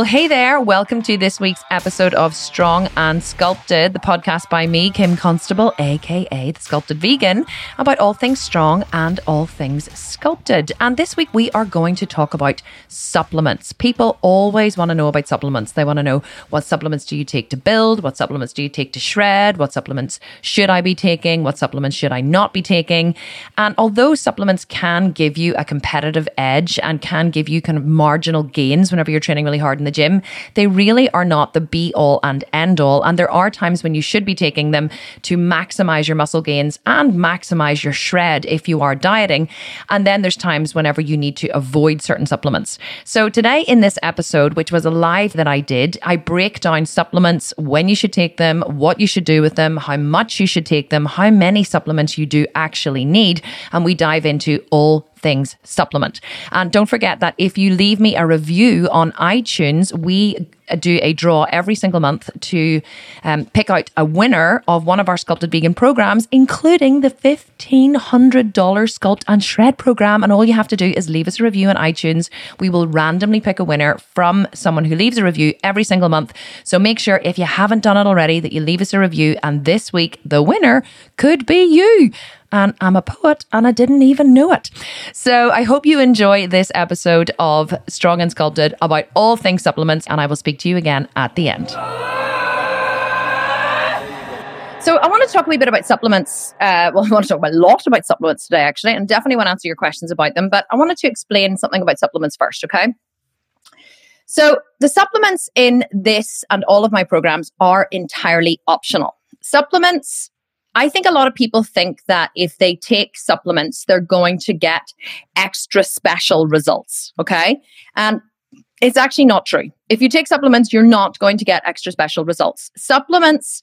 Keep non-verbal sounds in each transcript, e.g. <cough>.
Well, hey there. Welcome to this week's episode of Strong and Sculpted, the podcast by me, Kim Constable, aka the Sculpted Vegan, about all things strong and all things sculpted. And this week we are going to talk about supplements. People always want to know about supplements. They want to know what supplements do you take to build? What supplements do you take to shred? What supplements should I be taking? What supplements should I not be taking? And although supplements can give you a competitive edge and can give you kind of marginal gains whenever you're training really hard in the gym, they really are not the be all and end all. And there are times when you should be taking them to maximize your muscle gains and maximize your shred if you are dieting. And then there's times whenever you need to avoid certain supplements. So today in this episode, which was a live that I did, I break down supplements, when you should take them, what you should do with them, how much you should take them, how many supplements you do actually need. And we dive into all things supplement. And don't forget that if you leave me a review on iTunes, we do a draw every single month to um, pick out a winner of one of our sculpted vegan programs, including the $1,500 Sculpt and Shred program. And all you have to do is leave us a review on iTunes. We will randomly pick a winner from someone who leaves a review every single month. So make sure if you haven't done it already that you leave us a review. And this week, the winner could be you and I'm a poet and I didn't even know it. So I hope you enjoy this episode of Strong and Sculpted about all things supplements, and I will speak to you again at the end. So I want to talk a wee bit about supplements. Uh, well, I want to talk a lot about supplements today, actually, and definitely want to answer your questions about them. But I wanted to explain something about supplements first, okay? So the supplements in this and all of my programs are entirely optional. Supplements I think a lot of people think that if they take supplements, they're going to get extra special results. Okay. And it's actually not true. If you take supplements, you're not going to get extra special results. Supplements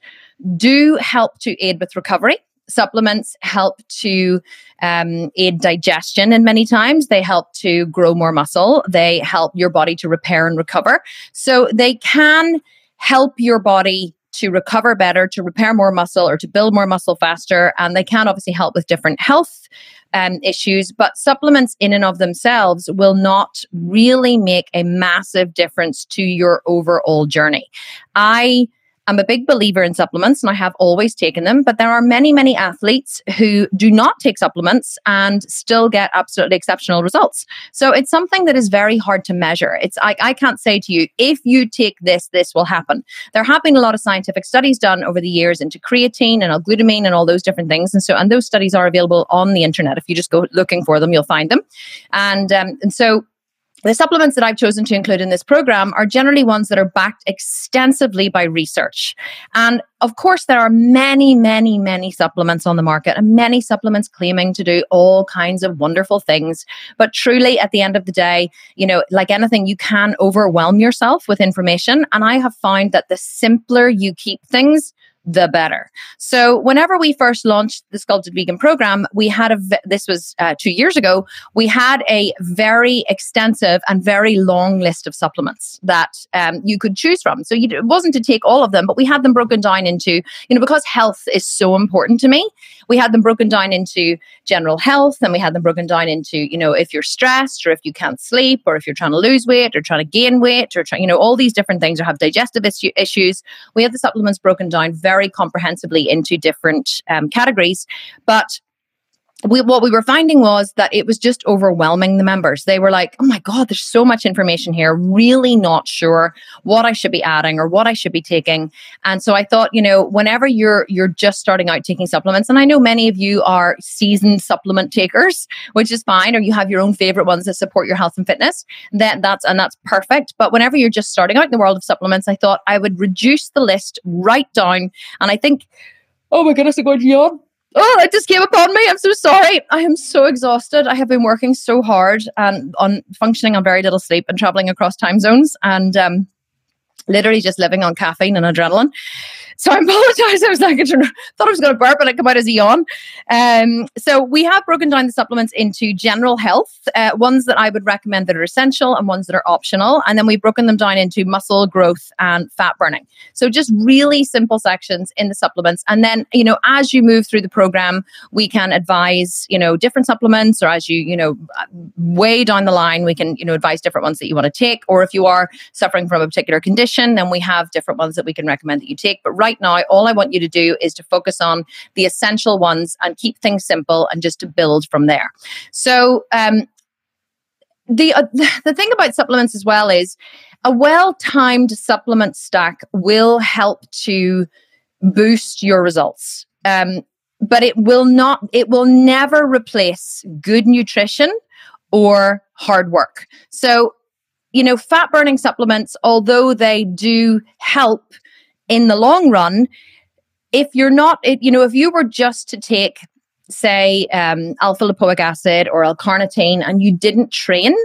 do help to aid with recovery. Supplements help to um, aid digestion, and many times they help to grow more muscle. They help your body to repair and recover. So they can help your body to recover better, to repair more muscle, or to build more muscle faster. And they can obviously help with different health um, issues, but supplements in and of themselves will not really make a massive difference to your overall journey. I I'm a big believer in supplements and I have always taken them, but there are many, many athletes who do not take supplements and still get absolutely exceptional results. So it's something that is very hard to measure. It's I, I can't say to you, if you take this, this will happen. There have been a lot of scientific studies done over the years into creatine and L-glutamine and all those different things. And so, and those studies are available on the internet. If you just go looking for them, you'll find them. And, um, and so the supplements that I've chosen to include in this program are generally ones that are backed extensively by research. And of course, there are many, many, many supplements on the market and many supplements claiming to do all kinds of wonderful things. But truly, at the end of the day, you know, like anything, you can overwhelm yourself with information. And I have found that the simpler you keep things, the better. So whenever we first launched the Sculpted Vegan program, we had a, this was uh, two years ago, we had a very extensive and very long list of supplements that um, you could choose from. So you, it wasn't to take all of them, but we had them broken down into, you know, because health is so important to me, we had them broken down into general health and we had them broken down into, you know, if you're stressed or if you can't sleep or if you're trying to lose weight or trying to gain weight or trying, you know, all these different things or have digestive issue, issues. We have the supplements broken down very very comprehensively into different um, categories. But we, what we were finding was that it was just overwhelming the members. They were like, oh my God, there's so much information here. Really not sure what I should be adding or what I should be taking. And so I thought, you know, whenever you're you're just starting out taking supplements, and I know many of you are seasoned supplement takers, which is fine, or you have your own favorite ones that support your health and fitness, then that's and that's perfect. But whenever you're just starting out in the world of supplements, I thought I would reduce the list right down. And I think, oh my goodness, I'm going to yawn Oh, it just came upon me. I'm so sorry. I am so exhausted. I have been working so hard and on functioning on very little sleep and traveling across time zones. And um, literally just living on caffeine and adrenaline. So I <laughs> apologize. I was like, I thought I was going to burp and it come out as a yawn. Um, so we have broken down the supplements into general health, uh, ones that I would recommend that are essential and ones that are optional. And then we've broken them down into muscle growth and fat burning. So just really simple sections in the supplements. And then, you know, as you move through the program, we can advise, you know, different supplements or as you, you know, way down the line, we can, you know, advise different ones that you want to take. Or if you are suffering from a particular condition, then we have different ones that we can recommend that you take. But right now, all I want you to do is to focus on the essential ones and keep things simple and just to build from there. So, um, the uh, <laughs> the thing about supplements as well is a well timed supplement stack will help to boost your results. Um, but it will not. It will never replace good nutrition or hard work. So, you know, fat burning supplements, although they do help in the long run, if you're not, if, you know, if you were just to take, say, um, alpha lipoic acid or L carnitine and you didn't train,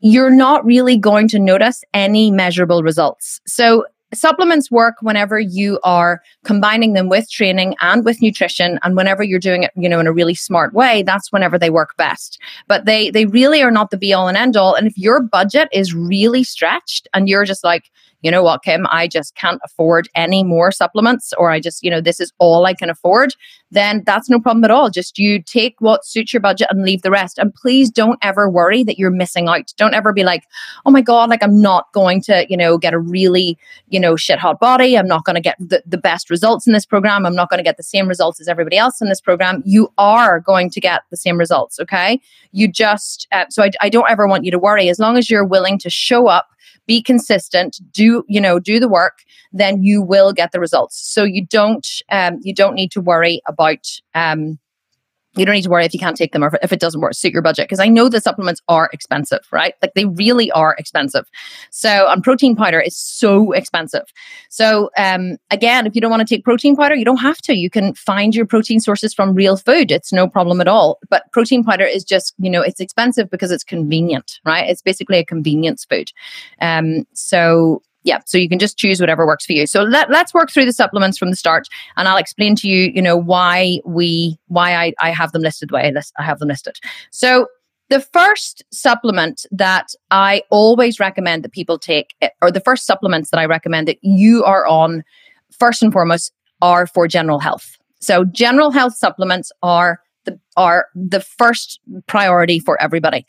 you're not really going to notice any measurable results. So supplements work whenever you are combining them with training and with nutrition and whenever you're doing it you know in a really smart way that's whenever they work best. But they they really are not the be all and end all and if your budget is really stretched and you're just like you know what, Kim, I just can't afford any more supplements, or I just, you know, this is all I can afford, then that's no problem at all. Just you take what suits your budget and leave the rest. And please don't ever worry that you're missing out. Don't ever be like, oh my God, like I'm not going to, you know, get a really, you know, shit hot body. I'm not going to get the, the best results in this program. I'm not going to get the same results as everybody else in this program. You are going to get the same results. Okay. You just, uh, so I, I don't ever want you to worry as long as you're willing to show up be consistent do you know do the work then you will get the results. So you don't um, you don't need to worry about um, you don't need to worry if you can't take them or if it doesn't work suit your budget because i know the supplements are expensive right? Like they really are expensive. So and protein powder is so expensive. So um again if you don't want to take protein powder you don't have to. You can find your protein sources from real food. It's no problem at all. But protein powder is just you know it's expensive because it's convenient right? It's basically a convenience food. Um so yeah so you can just choose whatever works for you. So let, let's work through the supplements from the start and i'll explain to you you know why we why i, I have them listed the way I list, I have them listed. So the first supplement that i always recommend that people take or the first supplements that i recommend that you are on first and foremost are for general health. So general health supplements are the are the first priority for everybody.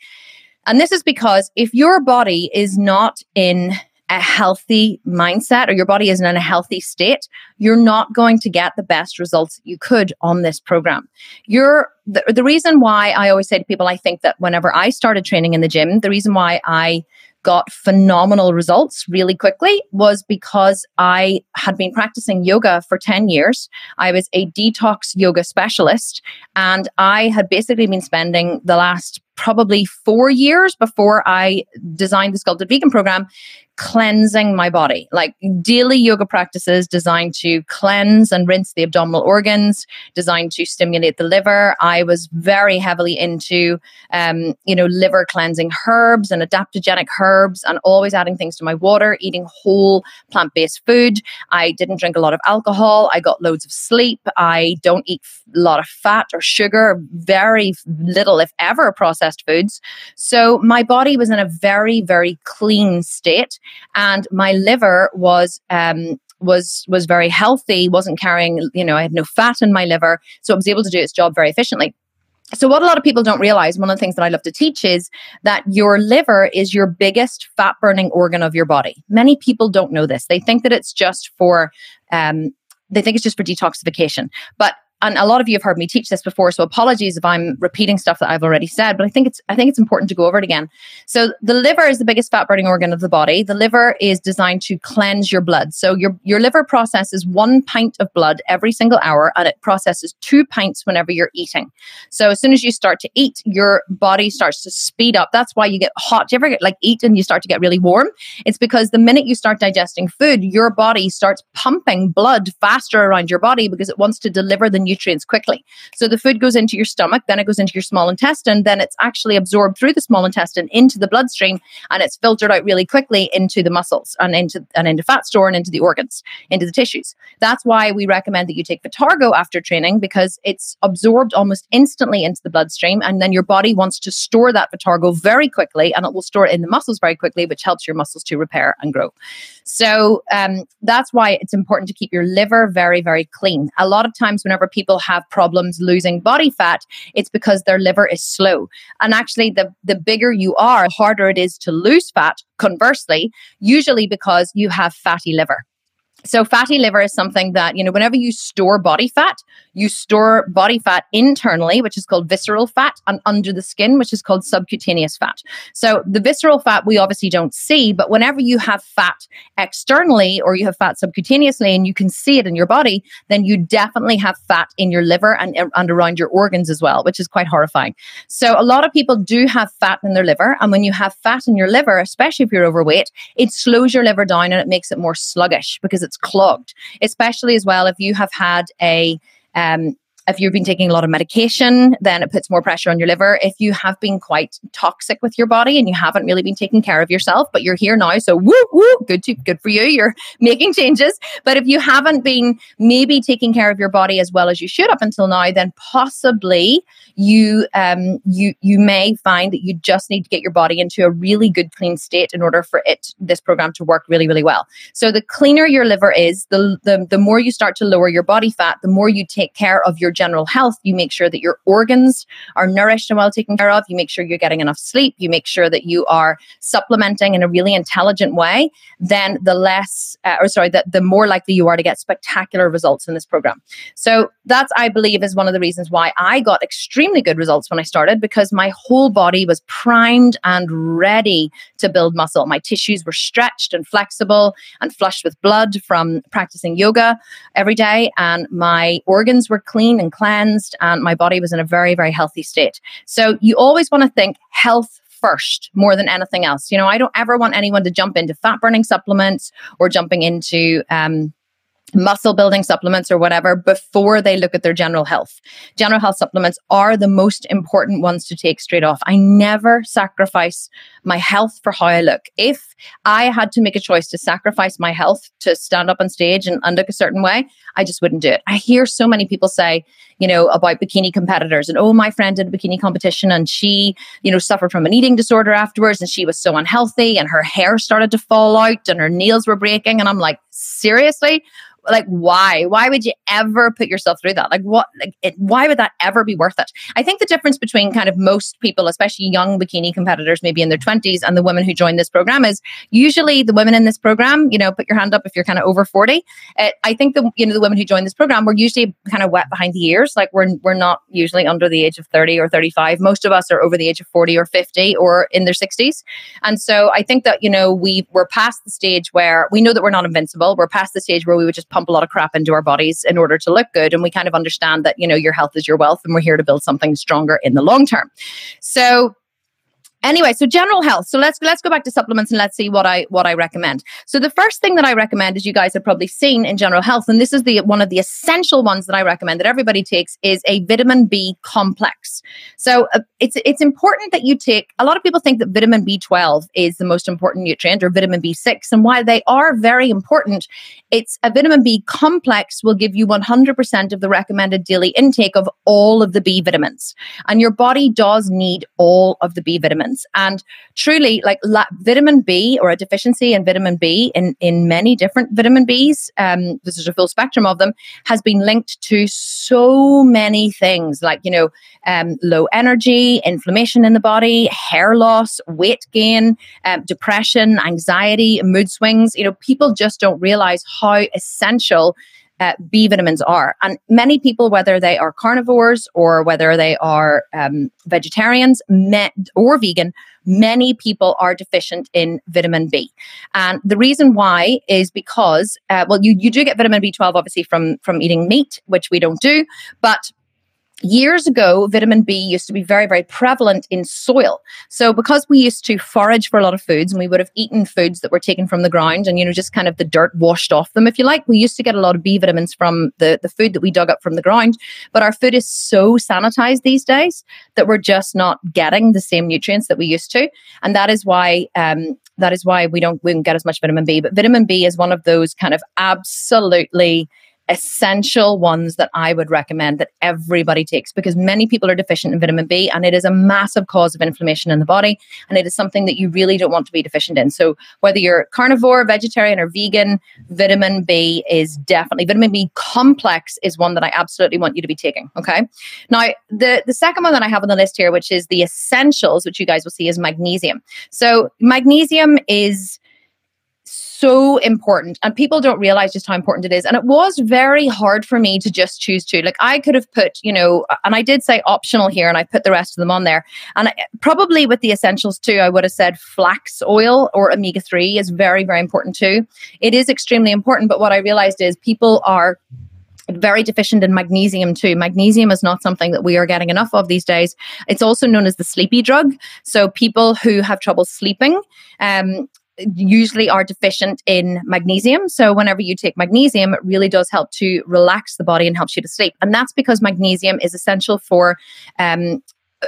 And this is because if your body is not in a healthy mindset or your body isn't in a healthy state, you're not going to get the best results you could on this program. You're the, the reason why I always say to people, I think that whenever I started training in the gym, the reason why I got phenomenal results really quickly was because I had been practicing yoga for 10 years. I was a detox yoga specialist, and I had basically been spending the last probably four years before I designed the Sculpted Vegan program cleansing my body, like daily yoga practices designed to cleanse and rinse the abdominal organs, designed to stimulate the liver. I was very heavily into, um, you know, liver cleansing herbs and adaptogenic herbs and always adding things to my water, eating whole plant based food. I didn't drink a lot of alcohol. I got loads of sleep. I don't eat a lot of fat or sugar, very little, if ever, processed foods. So my body was in a very, very clean state and my liver was um, was was very healthy wasn't carrying you know i had no fat in my liver. So it was able to do its job very efficiently. So what a lot of people don't realize one of the things that i love to teach is that your liver is your biggest fat burning organ of your body. Many people don't know this. They think that it's just for um, they think it's just for detoxification. But and a lot of you have heard me teach this before so apologies if i'm repeating stuff that i've already said but i think it's i think it's important to go over it again. So the liver is the biggest fat burning organ of the body. The liver is designed to cleanse your blood. So your your liver processes one pint of blood every single hour and it processes two pints whenever you're eating. So as soon as you start to eat your body starts to speed up. That's why you get hot. Do you ever get like eat and you start to get really warm? It's because the minute you start digesting food your body starts pumping blood faster around your body because it wants to deliver the nutrients quickly. So the food goes into your stomach, then it goes into your small intestine, then it's actually absorbed through the small intestine into the bloodstream, and it's filtered out really quickly into the muscles and into and into fat store and into the organs, into the tissues. That's why we recommend that you take Vitargo after training because it's absorbed almost instantly into the bloodstream, and then your body wants to store that Vitargo very quickly, and it will store it in the muscles very quickly, which helps your muscles to repair and grow. So um, that's why it's important to keep your liver very, very clean. A lot of times, whenever people have problems losing body fat, it's because their liver is slow. And actually, the, the bigger you are, the harder it is to lose fat, conversely, usually because you have fatty liver. So, fatty liver is something that, you know, whenever you store body fat, you store body fat internally, which is called visceral fat, and under the skin, which is called subcutaneous fat. So, the visceral fat we obviously don't see, but whenever you have fat externally or you have fat subcutaneously and you can see it in your body, then you definitely have fat in your liver and, and around your organs as well, which is quite horrifying. So, a lot of people do have fat in their liver. And when you have fat in your liver, especially if you're overweight, it slows your liver down and it makes it more sluggish because it's clogged, especially as well if you have had a um, if you've been taking a lot of medication, then it puts more pressure on your liver. If you have been quite toxic with your body and you haven't really been taking care of yourself, but you're here now, so woo woo, good to good for you. You're <laughs> making changes. But if you haven't been maybe taking care of your body as well as you should up until now, then possibly you um you you may find that you just need to get your body into a really good clean state in order for it this program to work really really well. So the cleaner your liver is, the the, the more you start to lower your body fat, the more you take care of your general health, you make sure that your organs are nourished and well taken care of. You make sure you're getting enough sleep. You make sure that you are supplementing in a really intelligent way. Then the less, uh, or sorry, the, the more likely you are to get spectacular results in this program. So that's, I believe, is one of the reasons why I got extremely good results when I started because my whole body was primed and ready to build muscle. My tissues were stretched and flexible and flushed with blood from practicing yoga every day, and my organs were clean cleansed, and my body was in a very, very healthy state. So you always want to think health first more than anything else. You know, I don't ever want anyone to jump into fat burning supplements or jumping into um, muscle building supplements or whatever before they look at their general health. General health supplements are the most important ones to take straight off. I never sacrifice my health for how I look. If I had to make a choice to sacrifice my health to stand up on stage and, and look a certain way, I just wouldn't do it. I hear so many people say, you know, about bikini competitors and, oh, my friend did a bikini competition and she, you know, suffered from an eating disorder afterwards and she was so unhealthy and her hair started to fall out and her nails were breaking. And I'm like, seriously? Like why? Why would you ever put yourself through that? Like what like it, why would that ever be worth it? I think the difference between kind of most people especially young bikini competitors maybe in their 20s and the women who join this program is usually the women in this program you know put your hand up if you're kind of over 40 uh, i think the you know the women who join this program we're usually kind of wet behind the ears. Like we're we're not usually under the age of 30 or 35 most of us are over the age of 40 or 50 or in their 60s and so i think that you know we we're past the stage where we know that we're not invincible. We're past the stage where we would just pump a lot of crap into our bodies in order to look good. And we kind of understand that, you know, your health is your wealth and we're here to build something stronger in the long term. So Anyway, so general health. So let's let's go back to supplements and let's see what I what I recommend. So the first thing that I recommend, as you guys have probably seen in general health, and this is the one of the essential ones that I recommend that everybody takes, is a vitamin B complex. So uh, it's it's important that you take. A lot of people think that vitamin B12 is the most important nutrient, or vitamin B6, and while they are very important, it's a vitamin B complex will give you 100% of the recommended daily intake of all of the B vitamins, and your body does need all of the B vitamins And truly, like la- vitamin B or a deficiency in vitamin B in, in many different vitamin Bs, um, this is a full spectrum of them, has been linked to so many things like, you know, um, low energy, inflammation in the body, hair loss, weight gain, um, depression, anxiety, mood swings. You know, people just don't realize how essential uh, B vitamins are. And many people, whether they are carnivores or whether they are um, vegetarians or vegan, many people are deficient in vitamin B. And the reason why is because, uh, well, you, you do get vitamin B12 obviously from, from eating meat, which we don't do, but years ago, vitamin B used to be very, very prevalent in soil. So, because we used to forage for a lot of foods and we would have eaten foods that were taken from the ground and, you know, just kind of the dirt washed off them, if you like, we used to get a lot of B vitamins from the, the food that we dug up from the ground. But our food is so sanitized these days that we're just not getting the same nutrients that we used to. And that is why, um, that is why we don't we don't get as much vitamin B. But vitamin B is one of those kind of absolutely essential ones that I would recommend that everybody takes because many people are deficient in vitamin B and it is a massive cause of inflammation in the body and it is something that you really don't want to be deficient in. So whether you're carnivore, vegetarian or vegan, vitamin B is definitely vitamin B complex is one that I absolutely want you to be taking, okay? Now, the the second one that I have on the list here which is the essentials which you guys will see is magnesium. So magnesium is so important and people don't realize just how important it is and it was very hard for me to just choose two like i could have put you know and i did say optional here and i put the rest of them on there and I, probably with the essentials too i would have said flax oil or omega-3 is very very important too it is extremely important but what i realized is people are very deficient in magnesium too. Magnesium is not something that we are getting enough of these days. It's also known as the sleepy drug. So people who have trouble sleeping, um, usually are deficient in magnesium. So whenever you take magnesium, it really does help to relax the body and helps you to sleep. And that's because magnesium is essential for um,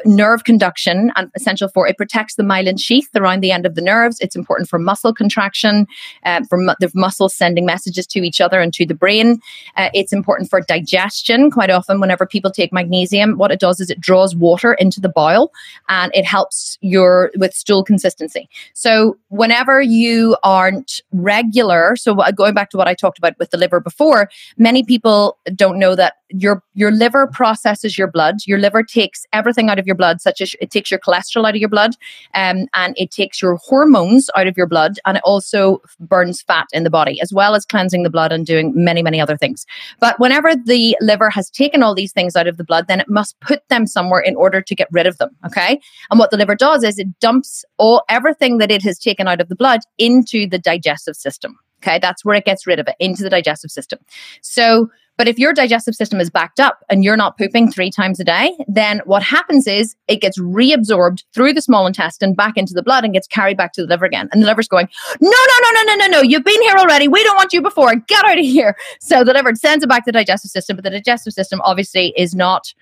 nerve conduction and essential for it protects the myelin sheath around the end of the nerves. It's important for muscle contraction uh, for mu- the muscles sending messages to each other and to the brain. Uh, it's important for digestion. Quite often whenever people take magnesium what it does is it draws water into the bowel and it helps your with stool consistency. So whenever you aren't regular so going back to what i talked about with the liver before many people don't know that your your liver processes your blood. Your liver takes everything out of your blood such as it takes your cholesterol out of your blood um, and it takes your hormones out of your blood and it also burns fat in the body as well as cleansing the blood and doing many many other things. But whenever the liver has taken all these things out of the blood then it must put them somewhere in order to get rid of them okay? And what the liver does is it dumps all everything that it has taken out of the blood into the digestive system okay? That's where it gets rid of it into the digestive system. So but if your digestive system is backed up and you're not pooping three times a day, then what happens is it gets reabsorbed through the small intestine back into the blood and gets carried back to the liver again. And the liver's going, no, no, no, no, no, no, no. You've been here already. We don't want you before. Get out of here. So the liver sends it back to the digestive system, but the digestive system obviously is not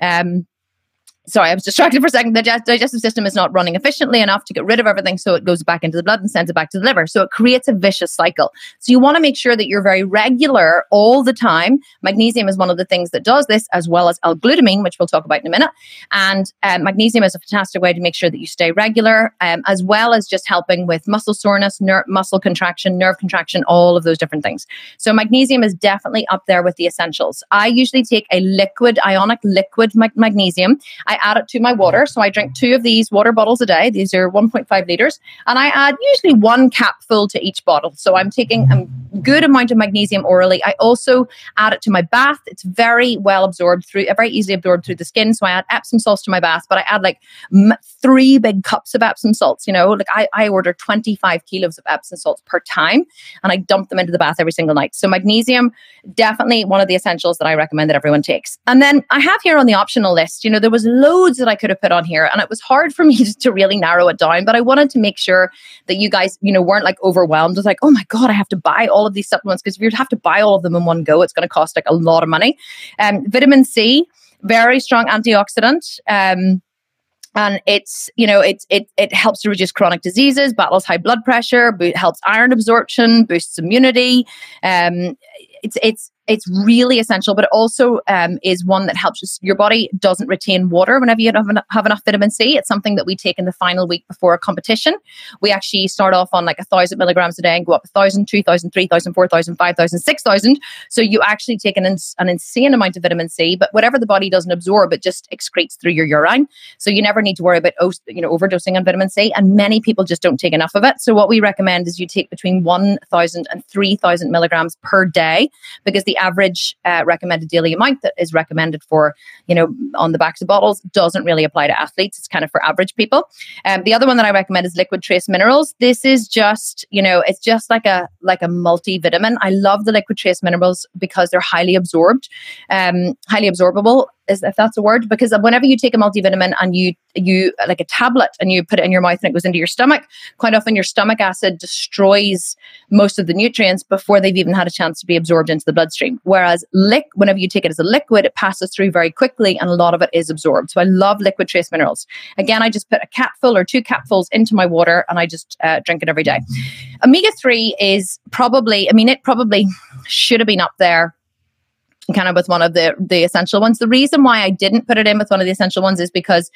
um, sorry, I was distracted for a second. The digestive system is not running efficiently enough to get rid of everything, so it goes back into the blood and sends it back to the liver. So it creates a vicious cycle. So you want to make sure that you're very regular all the time. Magnesium is one of the things that does this, as well as L-glutamine, which we'll talk about in a minute. And um, magnesium is a fantastic way to make sure that you stay regular, um, as well as just helping with muscle soreness, ner- muscle contraction, nerve contraction, all of those different things. So magnesium is definitely up there with the essentials. I usually take a liquid, ionic liquid magnesium. I I add it to my water. So I drink two of these water bottles a day. These are 1.5 liters. And I add usually one capful to each bottle. So I'm taking a good amount of magnesium orally. I also add it to my bath. It's very well absorbed through, very easily absorbed through the skin. So I add Epsom salts to my bath, but I add like three big cups of Epsom salts. You know, like I, I order 25 kilos of Epsom salts per time and I dump them into the bath every single night. So magnesium, definitely one of the essentials that I recommend that everyone takes. And then I have here on the optional list, you know, there was loads that I could have put on here, and it was hard for <laughs> me to really narrow it down. But I wanted to make sure that you guys, you know, weren't like overwhelmed. with like, oh my god, I have to buy all of these supplements because if you have to buy all of them in one go, it's going to cost like a lot of money. Um, vitamin C, very strong antioxidant. Um, and it's you know it it it helps to reduce chronic diseases battles high blood pressure bo- helps iron absorption boosts immunity um it's it's it's really essential, but it also um, is one that helps your body doesn't retain water whenever you have, have enough vitamin C. It's something that we take in the final week before a competition. We actually start off on like a thousand milligrams a day and go up a thousand, two thousand, three thousand, four thousand, five thousand, six thousand. So you actually take an, ins- an insane amount of vitamin C, but whatever the body doesn't absorb, it just excretes through your urine. So you never need to worry about you know overdosing on vitamin C. And many people just don't take enough of it. So what we recommend is you take between 1,000 and 3,000 milligrams per day because the average uh, recommended daily amount that is recommended for, you know, on the backs of bottles doesn't really apply to athletes. It's kind of for average people. Um, the other one that I recommend is liquid trace minerals. This is just, you know, it's just like a like a multivitamin. I love the liquid trace minerals because they're highly absorbed, um, highly absorbable is if that's a word, because whenever you take a multivitamin and you you like a tablet and you put it in your mouth and it goes into your stomach, quite often your stomach acid destroys most of the nutrients before they've even had a chance to be absorbed into the bloodstream. Whereas lick, whenever you take it as a liquid, it passes through very quickly and a lot of it is absorbed. So I love liquid trace minerals. Again, I just put a capful or two capfuls into my water and I just uh, drink it every day. Omega 3 is probably, I mean, it probably should have been up there kind of with one of the the essential ones. The reason why I didn't put it in with one of the essential ones is because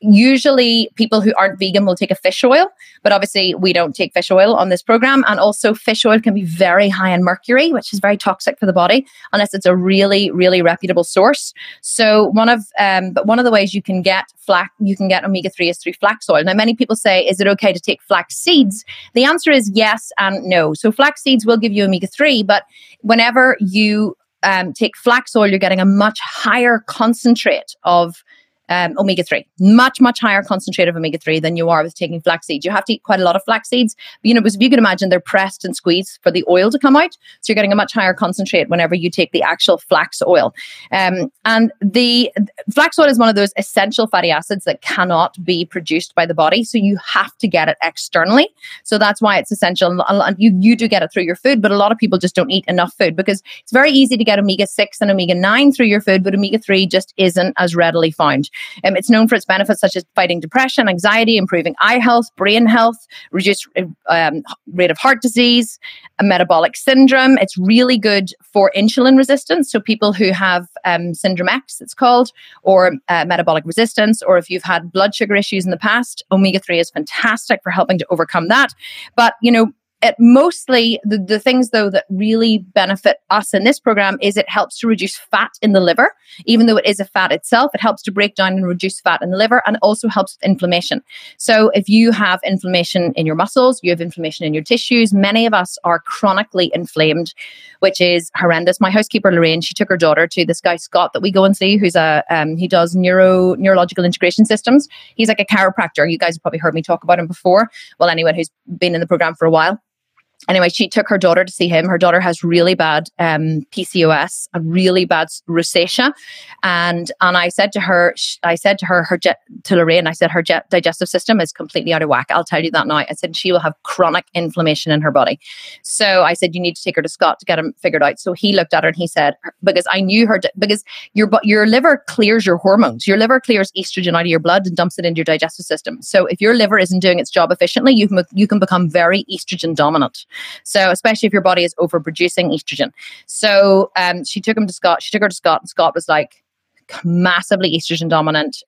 usually people who aren't vegan will take a fish oil, but obviously we don't take fish oil on this program. And also, fish oil can be very high in mercury, which is very toxic for the body, unless it's a really, really reputable source. So one of, um, but one of the ways you can get flax, you can get omega three is through flax oil. Now, many people say, is it okay to take flax seeds? The answer is yes and no. So flax seeds will give you omega three, but whenever you um, take flax oil, you're getting a much higher concentrate of um, omega 3, much, much higher concentrate of omega 3 than you are with taking flax seeds. You have to eat quite a lot of flax seeds. You know, because if you can imagine, they're pressed and squeezed for the oil to come out. So you're getting a much higher concentrate whenever you take the actual flax oil. Um, and the flax oil is one of those essential fatty acids that cannot be produced by the body. So you have to get it externally. So that's why it's essential. You, you do get it through your food, but a lot of people just don't eat enough food because it's very easy to get omega 6 and omega 9 through your food, but omega 3 just isn't as readily found. Um, it's known for its benefits such as fighting depression, anxiety, improving eye health, brain health, reduced um, rate of heart disease, metabolic syndrome. It's really good for insulin resistance. So people who have um, syndrome X, it's called, or uh, metabolic resistance, or if you've had blood sugar issues in the past, omega three is fantastic for helping to overcome that. But you know, it mostly the, the things though that really benefit us in this program is it helps to reduce fat in the liver. Even though it is a fat itself it helps to break down and reduce fat in the liver and also helps with inflammation. So if you have inflammation in your muscles you have inflammation in your tissues many of us are chronically inflamed which is horrendous. My housekeeper lorraine she took her daughter to this guy scott that we go and see who's a um, he does neuro neurological integration systems. He's like a chiropractor. You guys have probably heard me talk about him before. Well anyone who's been in the program for a while anyway, she took her daughter to see him. Her daughter has really bad um, PCOS, a really bad rosacea, and and I said to her, I said to her, her to Lorraine, I said her digestive system is completely out of whack. I'll tell you that now. I said she will have chronic inflammation in her body. So I said you need to take her to Scott to get him figured out. So he looked at her and he said because I knew her because your your liver clears your hormones. Your liver clears estrogen out of your blood and dumps it into your digestive system. So if your liver isn't doing its job efficiently, you you can become very estrogen dominant. So, especially if your body is overproducing estrogen. So, um, she took him to Scott. She took her to Scott, and Scott was like massively estrogen dominant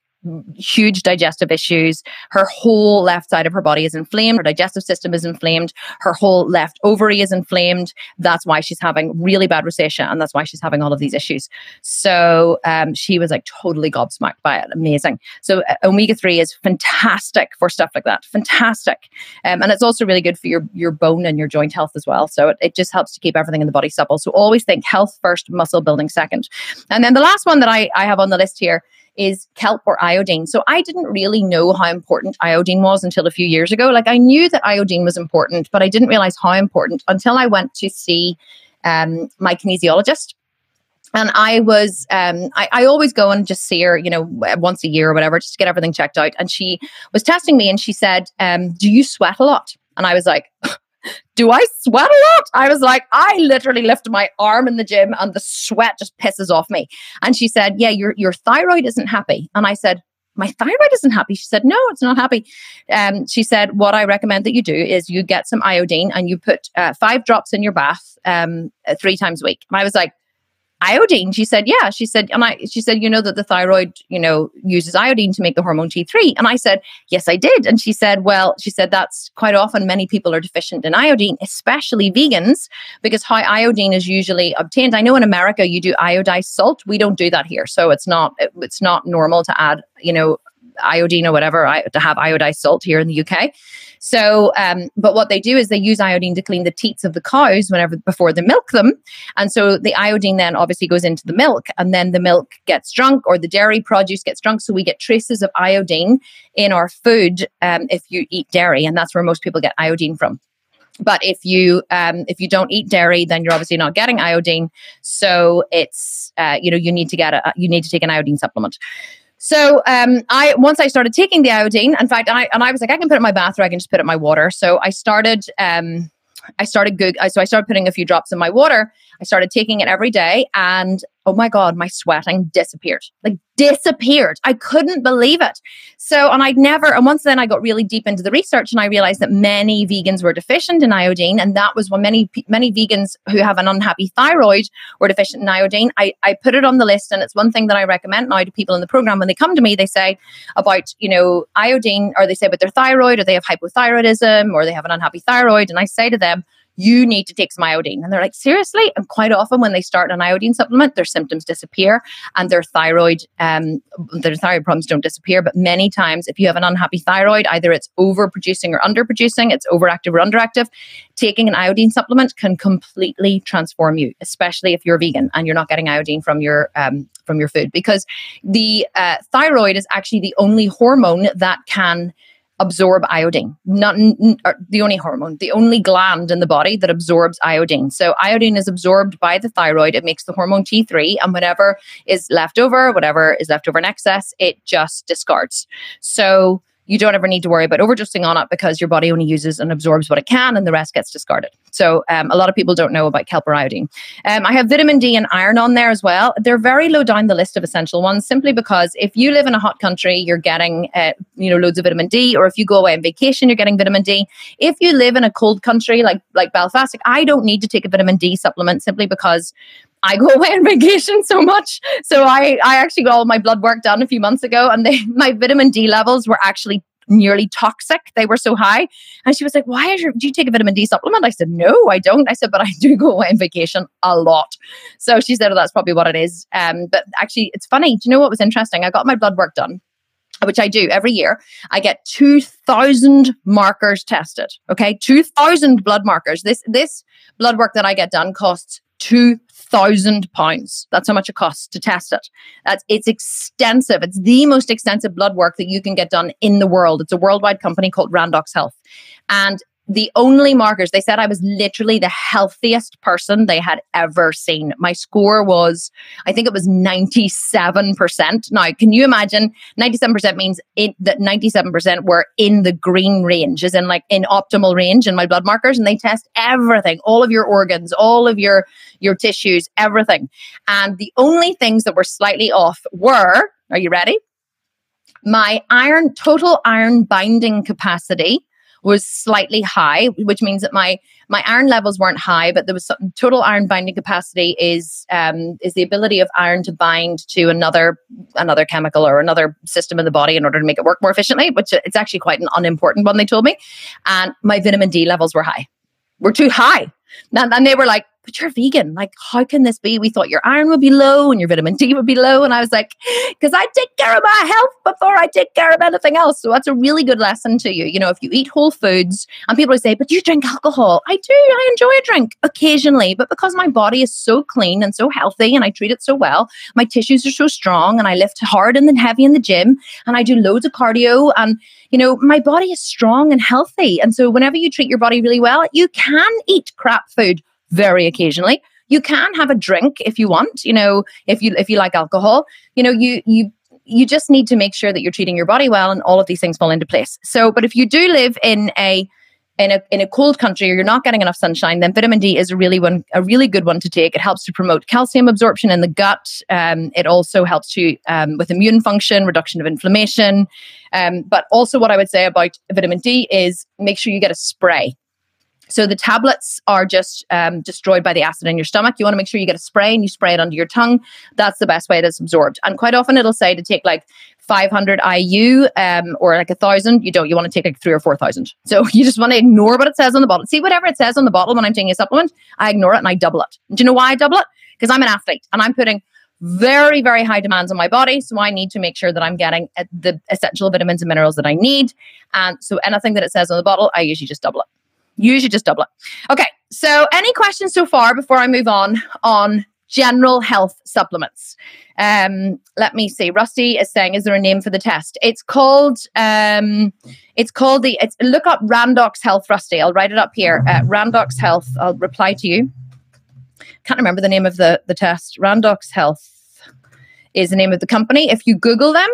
huge digestive issues. Her whole left side of her body is inflamed. Her digestive system is inflamed. Her whole left ovary is inflamed. That's why she's having really bad rosacea, and that's why she's having all of these issues. So um, she was like totally gobsmacked by it. Amazing. So uh, omega three is fantastic for stuff like that. Fantastic, um, and it's also really good for your your bone and your joint health as well. So it, it just helps to keep everything in the body supple. So always think health first, muscle building second. And then the last one that I I have on the list here is kelp or iodine. So I didn't really know how important iodine was until a few years ago. Like I knew that iodine was important, but I didn't realize how important until I went to see um, my kinesiologist. And I was, um, I, I always go and just see her, you know, once a year or whatever, just to get everything checked out. And she was testing me and she said, um, Do you sweat a lot? And I was like, do I sweat a lot? I was like, I literally lift my arm in the gym and the sweat just pisses off me. And she said, Yeah, your your thyroid isn't happy. And I said, my thyroid isn't happy. She said, no, it's not happy. Um, she said, what I recommend that you do is you get some iodine and you put uh, five drops in your bath um, three times a week. And I was like, iodine. She said yeah. She said and i she said you know that the thyroid you know uses iodine to make the hormone t3 and i said yes i did. And she said well she said that's quite often many people are deficient in iodine especially vegans because how iodine is usually obtained. I know in america you do iodized salt. We don't do that here. So it's not it's not normal to add you know iodine or whatever I, to have iodized salt here in the UK. So, um, but what they do is they use iodine to clean the teats of the cows whenever before they milk them, and so the iodine then obviously goes into the milk, and then the milk gets drunk or the dairy produce gets drunk. So we get traces of iodine in our food um, if you eat dairy, and that's where most people get iodine from. but if you um, if you don't eat dairy then you're obviously not getting iodine so it's uh, you know you need to get a you need to take an iodine supplement so um, I once I started taking the iodine, in fact, I and I was like, I can put it in my bath or I can just put it in my water. So I started um, I started good. So I started putting a few drops in my water. I started taking it every day, and oh my god, my sweating disappeared. Like disappeared. I couldn't believe it. So, and I'd never. And once then, I got really deep into the research, and I realized that many vegans were deficient in iodine, and that was when many many vegans who have an unhappy thyroid were deficient in iodine. I I put it on the list, and it's one thing that I recommend now to people in the program when they come to me. They say about you know iodine, or they say about their thyroid, or they have hypothyroidism, or they have an unhappy thyroid, and I say to them you need to take some iodine. And they're like, seriously? And quite often when they start an iodine supplement, their symptoms disappear and their thyroid, um, their thyroid problems don't disappear. But many times, if you have an unhappy thyroid, either it's overproducing or underproducing, it's overactive or underactive, taking an iodine supplement can completely transform you, especially if you're vegan and you're not getting iodine from your um, from your food, because the uh, thyroid is actually the only hormone that can absorb iodine. Not n- uh, the only hormone, the only gland in the body that absorbs iodine. So iodine is absorbed by the thyroid. It makes the hormone T3, and whatever is left over, whatever is left over in excess, it just discards. So you don't ever need to worry about overdosing on it because your body only uses and absorbs what it can and the rest gets discarded. So um, a lot of people don't know about kelp or iodine. Um, I have vitamin D and iron on there as well. They're very low down the list of essential ones simply because if you live in a hot country, you're getting uh, you know loads of vitamin D, or if you go away on vacation, you're getting vitamin D. If you live in a cold country like like Belfast, like, I don't need to take a vitamin D supplement simply because I go away on <laughs> vacation so much. So I, I actually got all my blood work done a few months ago and they, <laughs> my vitamin D levels were actually nearly toxic. They were so high. And she was like, Why is your, do you take a vitamin D supplement? I said, No, I don't. I said, But I do go away on vacation a lot. So she said, oh, That's probably what it is. Um, but actually, it's funny. Do you know what was interesting? I got my blood work done which I do every year, I get 2000 markers tested. Okay. 2000 blood markers. This, this blood work that I get done costs two thousand pounds. That's how much it costs to test it. That's it's extensive. It's the most extensive blood work that you can get done in the world. It's a worldwide company called Randox Health, and the only markers they said I was literally the healthiest person they had ever seen. My score was, I think it was 97%. Now, can you imagine 97% means it, that 97% were in the green range, as in like in optimal range in my blood markers. And they test everything, all of your organs, all of your, your tissues, everything. And the only things that were slightly off were, are you ready? My iron, total iron binding capacity was slightly high, which means that my my iron levels weren't high, but there was some, total iron binding capacity is um, is the ability of iron to bind to another another chemical or another system in the body in order to make it work more efficiently. Which it's actually quite an unimportant one. They told me, and my vitamin D levels were high, were too high, and, and they were like, but you're vegan. Like, how can this be? We thought your iron would be low and your vitamin D would be low. And I was like, because I take care of my health before I take care of anything else. So that's a really good lesson to you. You know, if you eat whole foods and people say, but you drink alcohol. I do. I enjoy a drink occasionally. But because my body is so clean and so healthy and I treat it so well, my tissues are so strong and I lift hard and then heavy in the gym and I do loads of cardio and, you know, my body is strong and healthy. And so whenever you treat your body really well, you can eat crap food very occasionally you can have a drink if you want you know if you if you like alcohol you know you you you just need to make sure that you're treating your body well and all of these things fall into place so but if you do live in a in a in a cold country or you're not getting enough sunshine, then vitamin D is a really one a really good one to take. It helps to promote calcium absorption in the gut. Um, it also helps to um, with immune function, reduction of inflammation. Um, but also, what I would say about vitamin D is make sure you get a spray. So the tablets are just um, destroyed by the acid in your stomach. You want to make sure you get a spray and you spray it under your tongue. That's the best way it is absorbed. And quite often it'll say to take like 500 IU um, or like a thousand. You don't. You want to take like three or four thousand. So <laughs> you just want to ignore what it says on the bottle. See whatever it says on the bottle when I'm taking a supplement, I ignore it and I double it. Do you know why I double it? Because I'm an athlete and I'm putting very very high demands on my body so i need to make sure that i'm getting uh, the essential vitamins and minerals that i need and so anything that it says on the bottle i usually just double it usually just double it. Okay, so any questions so far before I move on on general health supplements. Um, let me see. Rusty is saying, is there a name for the test? It's called, um, it's called the, it's, look up Randox Health, Rusty. I'll write it up here. Uh, Randox Health. I'll reply to you. Can't remember the name of the, the test. Randox Health is the name of the company. If you Google them,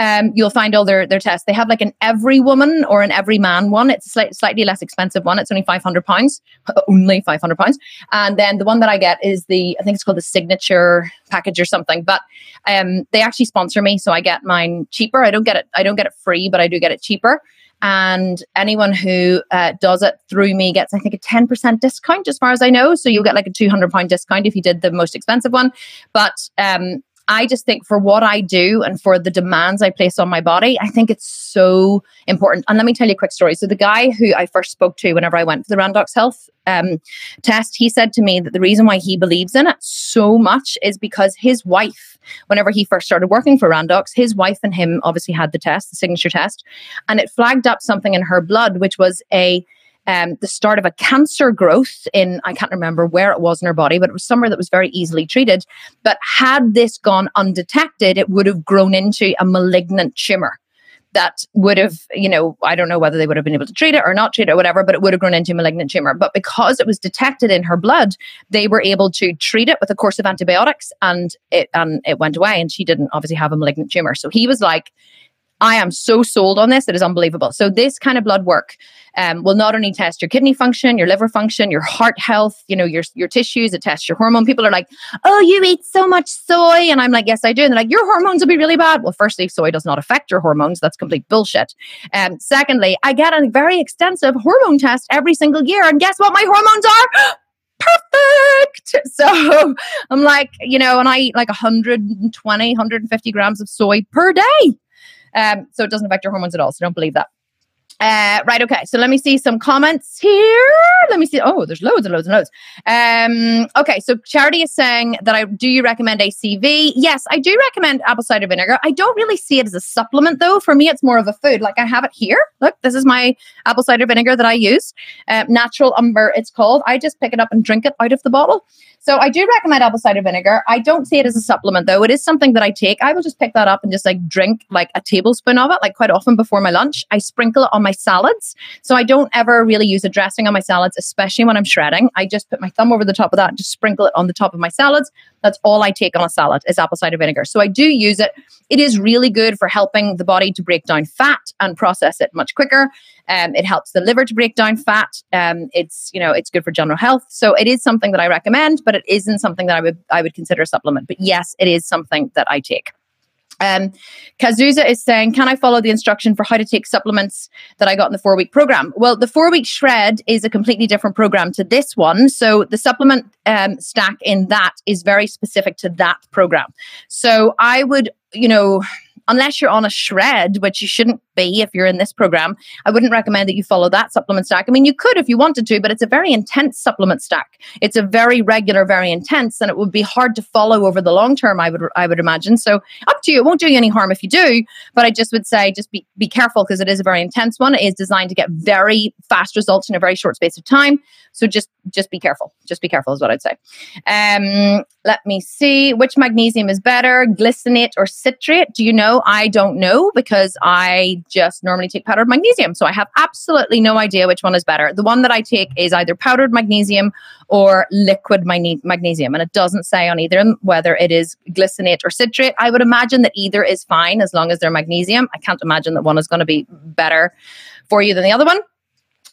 um, you'll find all their, their tests. They have like an every woman or an every man one. It's a slight, slightly less expensive one. It's only 500 pounds, <laughs> only 500 pounds. And then the one that I get is the, I think it's called the signature package or something, but um, they actually sponsor me. So I get mine cheaper. I don't get it, I don't get it free, but I do get it cheaper. And anyone who uh, does it through me gets, I think, a 10% discount as far as I know. So you'll get like a 200 pound discount if you did the most expensive one. But um, I just think for what I do and for the demands I place on my body, I think it's so important. And let me tell you a quick story. So the guy who I first spoke to whenever I went for the Randox Health um, test, he said to me that the reason why he believes in it so much is because his wife, whenever he first started working for Randox, his wife and him obviously had the test, the signature test, and it flagged up something in her blood, which was a um, the start of a cancer growth in, I can't remember where it was in her body, but it was somewhere that was very easily treated. But had this gone undetected, it would have grown into a malignant tumor that would have, you know, I don't know whether they would have been able to treat it or not treat it or whatever, but it would have grown into a malignant tumor. But because it was detected in her blood, they were able to treat it with a course of antibiotics and it and it went away. And she didn't obviously have a malignant tumor. So he was like, I am so sold on this. It is unbelievable. So this kind of blood work um, will not only test your kidney function, your liver function, your heart health, you know, your your tissues. It tests your hormone. People are like, "Oh, you eat so much soy," and I'm like, "Yes, I do." And they're like, "Your hormones will be really bad." Well, firstly, soy does not affect your hormones. That's complete bullshit. Um, secondly, I get a very extensive hormone test every single year, and guess what? My hormones are. <gasps> perfect. So <laughs> I'm like, you know, and I eat like 120, 150 grams of soy per day. Um, so it doesn't affect your hormones at all. So don't believe that. Uh, right. Okay. So let me see some comments here. Let me see. Oh, there's loads and loads and loads. Um, okay. So Charity is saying that I do you recommend ACV? Yes, I do recommend apple cider vinegar. I don't really see it as a supplement though. For me, it's more of a food. Like I have it here. Look, this is my apple cider vinegar that I use. Uh, natural umber, it's called. I just pick it up and drink it out of the bottle. So I do recommend apple cider vinegar. I don't see it as a supplement though. It is something that I take. I will just pick that up and just like drink like a tablespoon of it, like quite often before my lunch. I sprinkle it on my salads. So I don't ever really use a dressing on my salads, especially when I'm shredding. I just put my thumb over the top of that and just sprinkle it on the top of my salads. That's all I take on a salad is apple cider vinegar. So I do use it. It is really good for helping the body to break down fat and process it much quicker. Um, it helps the liver to break down fat. Um, it's you know it's good for general health. So it is something that I recommend, but it isn't something that I would I would consider a supplement. But yes, it is something that I take. Um, Kazuza is saying, Can I follow the instruction for how to take supplements that I got in the four week program? Well, the four week shred is a completely different program to this one. So the supplement um, stack in that is very specific to that program. So I would, you know, unless you're on a shred, which you shouldn't if you're in this program, I wouldn't recommend that you follow that supplement stack. I mean, you could if you wanted to, but it's a very intense supplement stack. It's a very regular, very intense, and it would be hard to follow over the long term. I would, I would imagine. So up to you. It won't do you any harm if you do, but I just would say just be be careful because it is a very intense one. It is designed to get very fast results in a very short space of time. So just just be careful. Just be careful is what I'd say. Um, let me see which magnesium is better, glycinate or citrate. Do you know? I don't know because I just normally take powdered magnesium. So I have absolutely no idea which one is better. The one that I take is either powdered magnesium or liquid magne- magnesium. And it doesn't say on either whether it is glycinate or citrate. I would imagine that either is fine as long as they're magnesium. I can't imagine that one is going to be better for you than the other one.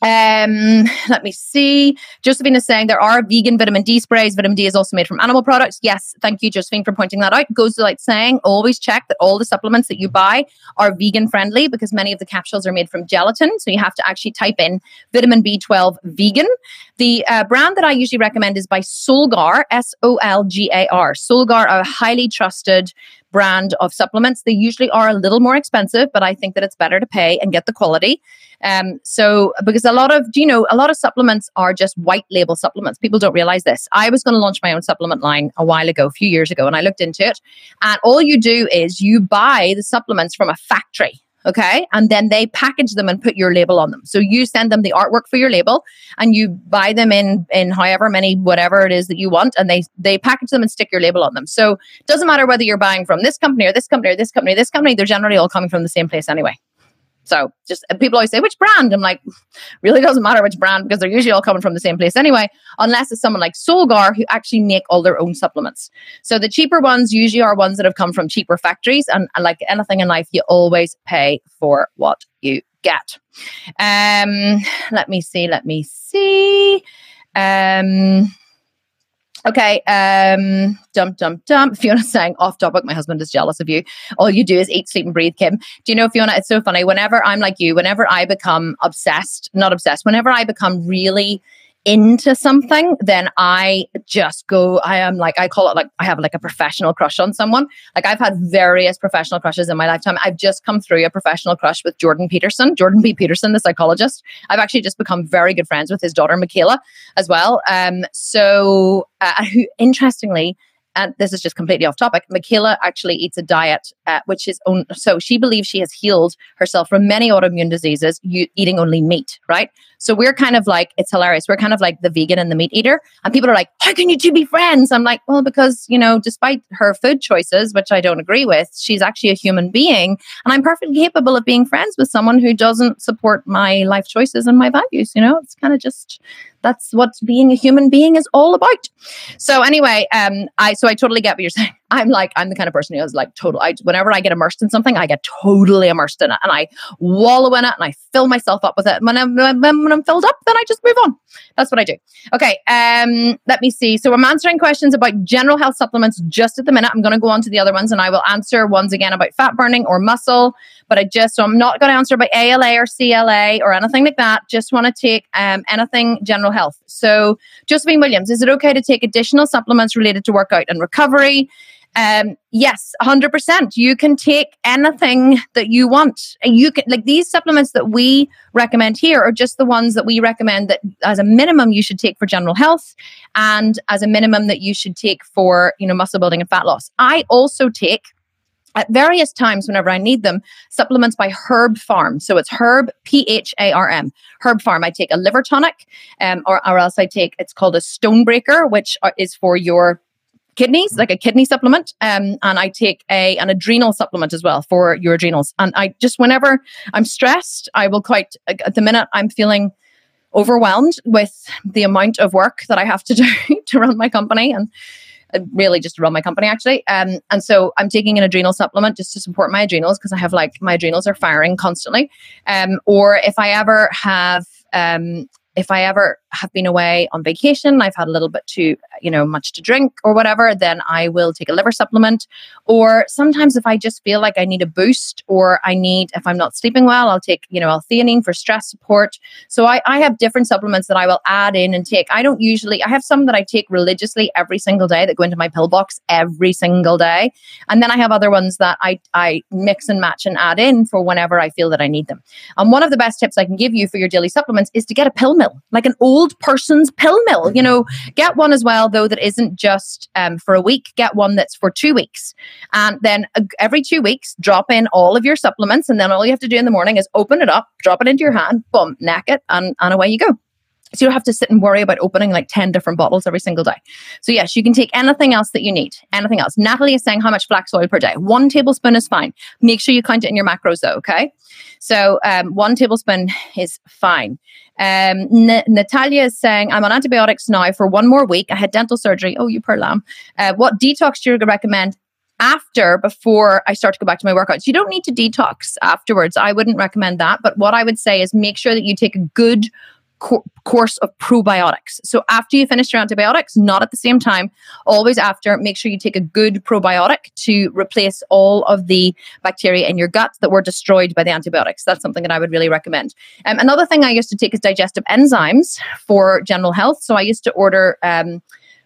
Um, let me see. Josephine is saying there are vegan vitamin D sprays. Vitamin D is also made from animal products. Yes, thank you, Josephine, for pointing that out. Goes like saying always check that all the supplements that you buy are vegan friendly because many of the capsules are made from gelatin. So you have to actually type in vitamin B12 vegan. The uh, brand that I usually recommend is by Solgar, S O L G A R. Solgar are a highly trusted brand of supplements. They usually are a little more expensive, but I think that it's better to pay and get the quality. Um, so because a lot of, you know, a lot of supplements are just white label supplements. People don't realize this. I was going to launch my own supplement line a while ago, a few years ago, and I looked into it. And all you do is you buy the supplements from a factory Okay. And then they package them and put your label on them. So you send them the artwork for your label and you buy them in, in however many, whatever it is that you want. And they, they package them and stick your label on them. So it doesn't matter whether you're buying from this company or this company or this company, or this company, they're generally all coming from the same place anyway. So just people always say, which brand? I'm like, really doesn't matter which brand because they're usually all coming from the same place anyway, unless it's someone like Solgar who actually make all their own supplements. So the cheaper ones usually are ones that have come from cheaper factories. And, and like anything in life, you always pay for what you get. Um, let me see, let me see. Um, Okay, um, dump, dump, dump. Fiona's saying off topic, my husband is jealous of you. All you do is eat, sleep, and breathe, Kim. Do you know, Fiona, it's so funny. Whenever I'm like you, whenever I become obsessed, not obsessed, whenever I become really into something, then I just go, I am like, I call it like, I have like a professional crush on someone. Like I've had various professional crushes in my lifetime. I've just come through a professional crush with Jordan Peterson, Jordan B. Peterson, the psychologist. I've actually just become very good friends with his daughter, Mikhaila, as well. Um, so, uh, who <laughs> interestingly, and this is just completely off topic. Mikhaila actually eats a diet uh, which is own, so she believes she has healed herself from many autoimmune diseases eating only meat, right? So we're kind of like it's hilarious. We're kind of like the vegan and the meat eater, and people are like, "How can you two be friends?" I'm like, "Well, because you know, despite her food choices, which I don't agree with, she's actually a human being, and I'm perfectly capable of being friends with someone who doesn't support my life choices and my values. You know, it's kind of just that's what being a human being is all about. So anyway, um, I so I totally get what you're <laughs> saying. I'm like I'm the kind of person who is like total. I whenever I get immersed in something, I get totally immersed in it, and I wallow in it, and I fill myself up with it. When I'm when, when I'm filled up, then I just move on. That's what I do. Okay, um, let me see. So I'm answering questions about general health supplements just at the minute. I'm going to go on to the other ones, and I will answer ones again about fat burning or muscle. But I just so I'm not going to answer about ALA or CLA or anything like that. Just want to take um, anything general health. So Josephine Williams, is it okay to take additional supplements related to workout and recovery? Um, yes, 100%. You can take anything that you want. You can, like these supplements that we recommend here are just the ones that we recommend that as a minimum you should take for general health and as a minimum that you should take for, you know, muscle building and fat loss. I also take at various times whenever I need them, supplements by Herb Pharm. So it's Herb, P H A R M, Herb Pharm. I take a liver tonic, um, or, or else I take, it's called a Stonebreaker, which is for your kidneys, like a kidney supplement, um, and I take a an adrenal supplement as well for your adrenals. And I just whenever I'm stressed, I will quite at the minute I'm feeling overwhelmed with the amount of work that I have to <laughs> do to run my company and uh, really just run my company actually. Um, and so I'm taking an adrenal supplement just to support my adrenals because I have like my adrenals are firing constantly. Um, or if I ever have um, if I ever have been away on vacation, I've had a little bit too, you know, much to drink or whatever, then I will take a liver supplement. Or sometimes if I just feel like I need a boost or I need, if I'm not sleeping well, I'll take, you know, L-theanine for stress support. So I, I have different supplements that I will add in and take. I don't usually, I have some that I take religiously every single day that go into my pill box every single day. And then I have other ones that I, I mix and match and add in for whenever I feel that I need them. And one of the best tips I can give you for your daily supplements is to get a pill mill, like an old old person's pill mill. You know, get one as well, though, that isn't just um, for a week. Get one that's for two weeks. And then uh, every two weeks, drop in all of your supplements. And then all you have to do in the morning is open it up, drop it into your hand, boom, neck it, and, and away you go. So you don't have to sit and worry about opening like 10 different bottles every single day. So, yes, you can take anything else that you need. Anything else. Natalie is saying how much flax oil per day. One tablespoon is fine. Make sure you count it in your macros, though, okay? So, um, one tablespoon is fine. Um, N- Natalia is saying, I'm on antibiotics now for one more week. I had dental surgery. Oh, you poor lamb. Uh, what detox do you recommend? after before I start to go back to my workouts. You don't need to detox afterwards. I wouldn't recommend that. But what I would say is make sure that you take a good co- course of probiotics. So after you finish your antibiotics, not at the same time, always after, make sure you take a good probiotic to replace all of the bacteria in your gut that were destroyed by the antibiotics. That's something that I would really recommend. Um, another thing I used to take is digestive enzymes for general health. So I used to order. Um,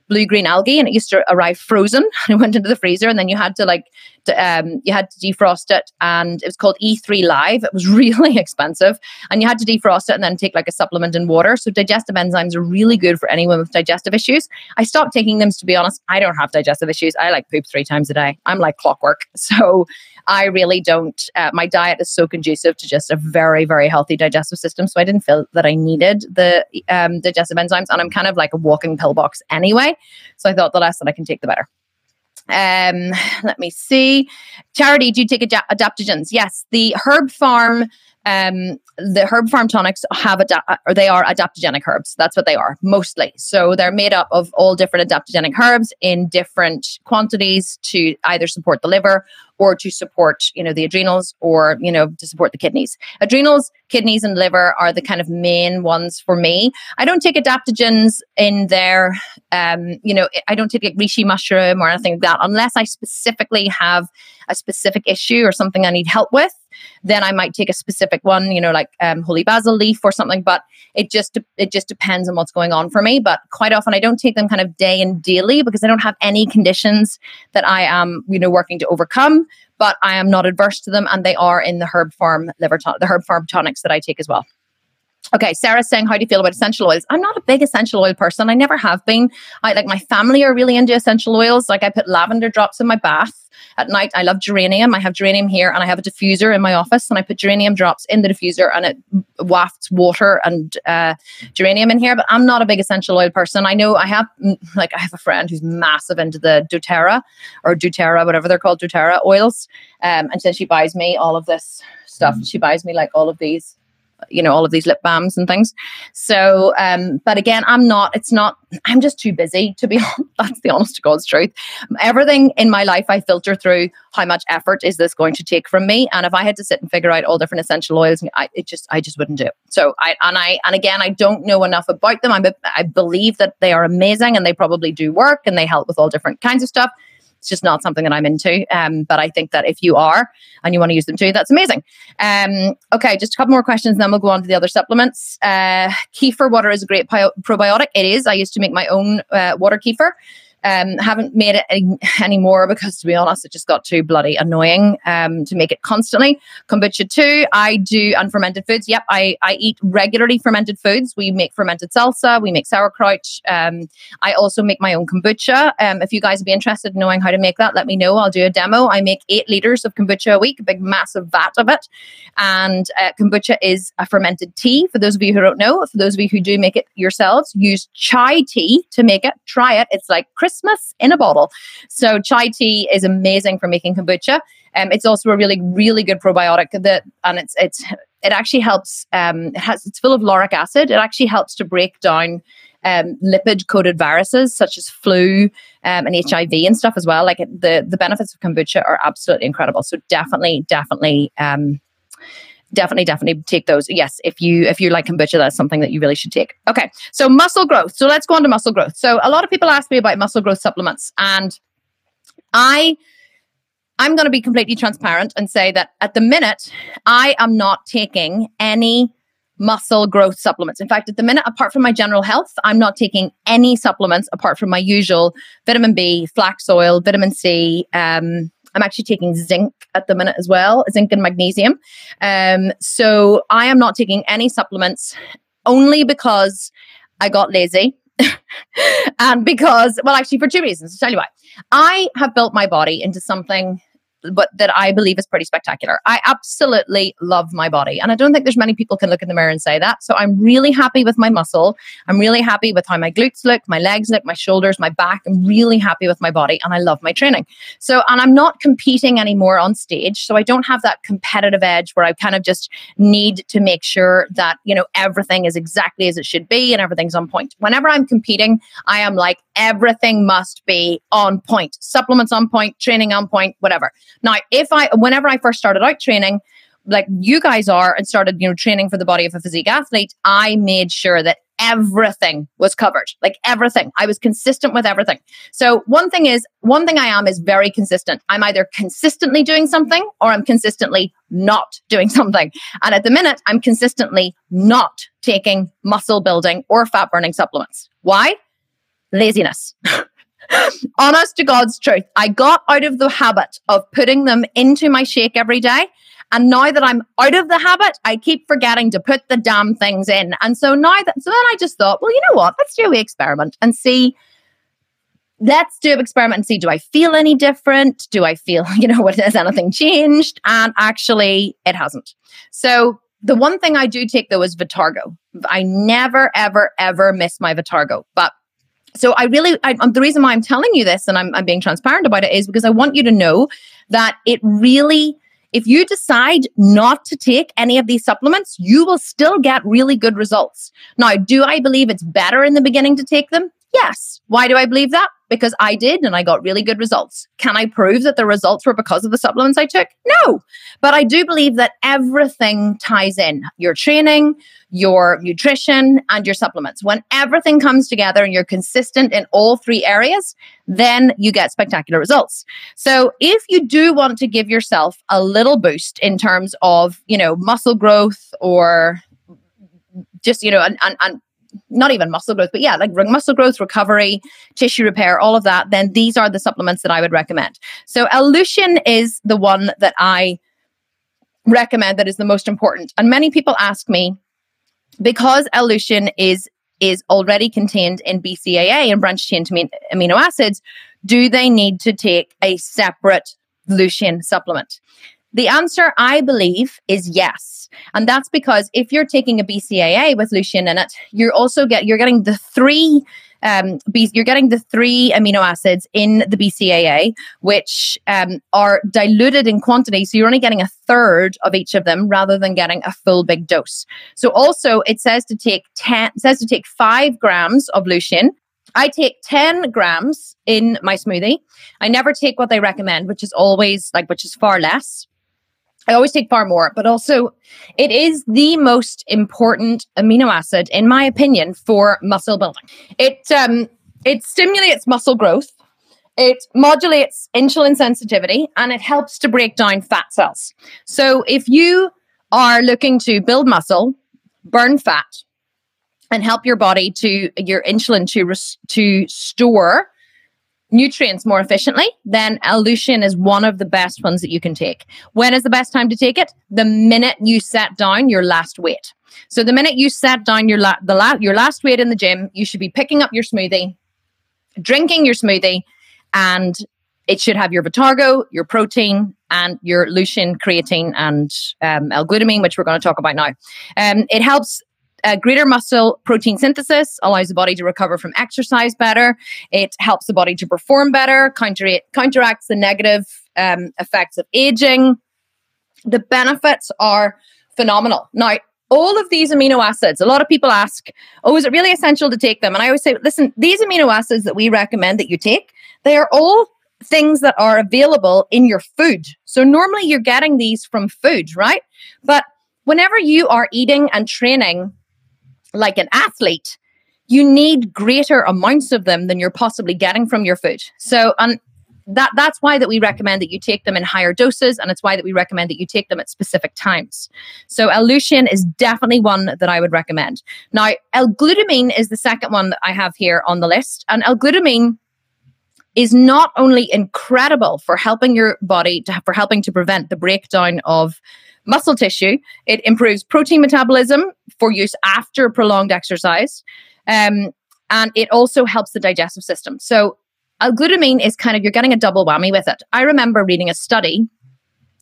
blue green algae and it used to arrive frozen <laughs> and it went into the freezer and then you had to like um, you had to defrost it and it was called E3 Live. It was <laughs> really expensive and you had to defrost it and then take like a supplement in water. So digestive enzymes are really good for anyone with digestive issues. I stopped taking them to be honest. I don't have digestive issues. I like poop three times a day. I'm like clockwork. <laughs> So I really don't. Uh, my diet is so conducive to just a very, very healthy digestive system. So I didn't feel that I needed the um, digestive enzymes. And I'm kind of like a walking pillbox anyway. So I thought the less that I can take, the better. Um, let me see. Charity, do you take ad- adaptogens? Yes, the Herb Pharm. um, the herb pharm tonics have ada- or they are adaptogenic herbs. That's what they are mostly. So they're made up of all different adaptogenic herbs in different quantities to either support the liver or to support, you know, the adrenals or, you know, to support the kidneys. Adrenals, kidneys, and liver are the kind of main ones for me. I don't take adaptogens in there. Um, you know, I don't take like reishi mushroom or anything like that unless I specifically have a specific issue or something I need help with then I might take a specific one, you know, like um, holy basil leaf or something. But it just it just depends on what's going on for me. But quite often I don't take them kind of day and daily because I don't have any conditions that I am, you know, working to overcome. But I am not adverse to them, and they are in the herb pharm liver ton- the herb pharm tonics that I take as well. Okay, Sarah's saying, How do you feel about essential oils? I'm not a big essential oil person. I never have been. I like my family are really into essential oils. Like I put lavender drops in my bath at night. I love geranium. I have geranium here and I have a diffuser in my office and I put geranium drops in the diffuser and it wafts water and uh, geranium in here. But I'm not a big essential oil person. I know I have, mm, like, I have a friend who's massive into the doTERRA or doTERRA, whatever they're called, doTERRA oils. Um, and then she buys me all of this stuff. Mm. She buys me like all of these you know all of these lip balms and things. So um but again i'm not it's not i'm just too busy to be <laughs> honest that's the honest to god's truth. Everything in my life i filter through how much effort is this going to take from me. And if i had to sit and figure out all different essential oils I, it just i just wouldn't do it. So i and i and again i don't know enough about them. I'm, i believe that they are amazing and they probably do work and they help with all different kinds of stuff it's just not something that I'm into. Um, but I think that if you are and you want to use them too, that's amazing. Um, okay, just a couple more questions, and then we'll go on to the other supplements. Uh, kefir water is a great probiotic. It is. I used to make my own uh, water kefir. Um, haven't made it any, anymore because, to be honest, it just got too bloody annoying um, to make it constantly. Kombucha too. I do unfermented foods. Yep, I, I eat regularly fermented foods. We make fermented salsa. We make sauerkraut. Um, I also make my own kombucha. Um, if you guys would be interested in knowing how to make that, let me know. I'll do a demo. I make eight liters of kombucha a week, a big massive vat of it. And uh, kombucha is a fermented tea. For those of you who don't know, for those of you who do make it yourselves, use chai tea to make it. Try it. It's like Christmas in a bottle. So chai tea is amazing for making kombucha. Um, it's also a really, really good probiotic that, and it's it's it actually helps. Um, it has it's full of lauric acid. It actually helps to break down um, lipid coated viruses such as flu um, and HIV and stuff as well. Like the the benefits of kombucha are absolutely incredible. So definitely, definitely. Um, definitely definitely take those. Yes if you if you like kombucha that's something that you really should take. Okay so muscle growth. So let's go on to muscle growth. So a lot of people ask me about muscle growth supplements and i i'm going to be completely transparent and say that at the minute i am not taking any muscle growth supplements. In fact at the minute apart from my general health i'm not taking any supplements apart from my usual vitamin b flax oil vitamin c um, I'm actually taking zinc at the minute as well, zinc and magnesium. Um, so I am not taking any supplements only because I got lazy. <laughs> and because, well, actually, for two reasons. I'll tell you why. I have built my body into something but that I believe is pretty spectacular. I absolutely love my body. And I don't think there's many people can look in the mirror and say that. So I'm really happy with my muscle. I'm really happy with how my glutes look, my legs look, my shoulders, my back. I'm really happy with my body and I love my training. So, and I'm not competing anymore on stage. So I don't have that competitive edge where I kind of just need to make sure that, you know, everything is exactly as it should be and everything's on point. Whenever I'm competing, I am like, everything must be on point. Supplements on point, training on point, whatever. Now, if I, whenever I first started out training, like you guys are, and started, you know, training for the body of a physique athlete, I made sure that everything was covered like everything. I was consistent with everything. So one thing is one thing i am is very consistent. I'm either consistently doing something or i'm consistently not doing <laughs> something. And at the minute i'm consistently not taking muscle building or fat burning supplements. Why? Laziness <laughs> <laughs> honest to God's truth, I got out of the habit of putting them into my shake every day. And now that I'm out of the habit, I keep forgetting to put the damn things in. And so now that, so then I just thought, well, you know what? Let's do a experiment and see let's do an experiment and see do I feel any different? Do I feel, <laughs> you know, what has anything changed? And actually, it hasn't. So the one thing I do take though is Vitargo. I never, ever, ever miss my Vitargo. But so I really, I, um, the reason why I'm telling you this and I'm, I'm being transparent about it is because I want you to know that it really, if you decide not to take any of these supplements, you will still get really good results. Now, do I believe it's better in the beginning to take them? Yes. Why do I believe that? Because I did and I got really good results. Can I prove that the results were because of the supplements I took? No. But I do believe that everything ties in your training, your nutrition, and your supplements. When everything comes together and you're consistent in all three areas, then you get spectacular results. So if you do want to give yourself a little boost in terms of, you know, muscle growth or just, you know, and, and, and not even muscle growth, but yeah, like muscle growth, recovery, tissue repair, all of that, then these are the supplements that I would recommend. So L-Leucine is the one that I recommend that is the most important. And many people ask me, because L-Leucine is is already contained in BCAA and branched chain amino acids, do they need to take a separate leucine supplement? The answer, I believe, is yes. And that's because if you're taking a BCAA with leucine in it, you're also get you're getting the three um, B, you're getting the three amino acids in the BCAA, which um, are diluted in quantity. So you're only getting a third of each of them rather than getting a full big dose. So also it says to take 10, says to take five grams of leucine. I take 10 grams in my smoothie. I never take what they recommend, which is always like, which is far less. I always take far more, but also it is the most important amino acid, in my opinion, for muscle building. It um, it stimulates muscle growth, it modulates insulin sensitivity, and it helps to break down fat cells. So if you are looking to build muscle, burn fat, and help your body to your insulin to res- to store nutrients more efficiently, then L-Leucine is one of the best ones that you can take. When is the best time to take it? The minute you set down your last weight. So the minute you set down your la- the la- your last weight in the gym, you should be picking up your smoothie, drinking your smoothie, and it should have your Vitargo, your protein, and your leucine, creatine, and um, L-glutamine, which we're going to talk about now. Um, it helps uh, greater muscle protein synthesis allows the body to recover from exercise better. It helps the body to perform better, counter- counteracts the negative um, effects of aging. The benefits are phenomenal. Now, all of these amino acids, a lot of people ask, oh, is it really essential to take them? And I always say, listen, these amino acids that we recommend that you take, they are all things that are available in your food. So normally you're getting these from food, right? But whenever you are eating and training like an athlete, you need greater amounts of them than you're possibly getting from your food. So, and that that's why that we recommend that you take them in higher doses, and it's why that we recommend that you take them at specific times. So, L-Leucine is definitely one that I would recommend. Now, L-glutamine is the second one that I have here on the list, and L-glutamine is not only incredible for helping your body to, for helping to prevent the breakdown of muscle tissue. It improves protein metabolism for use after prolonged exercise. Um, and it also helps the digestive system. So, L-glutamine is kind of, you're getting a double whammy with it. I remember reading a study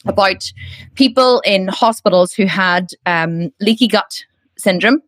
about people in hospitals who had um, leaky gut syndrome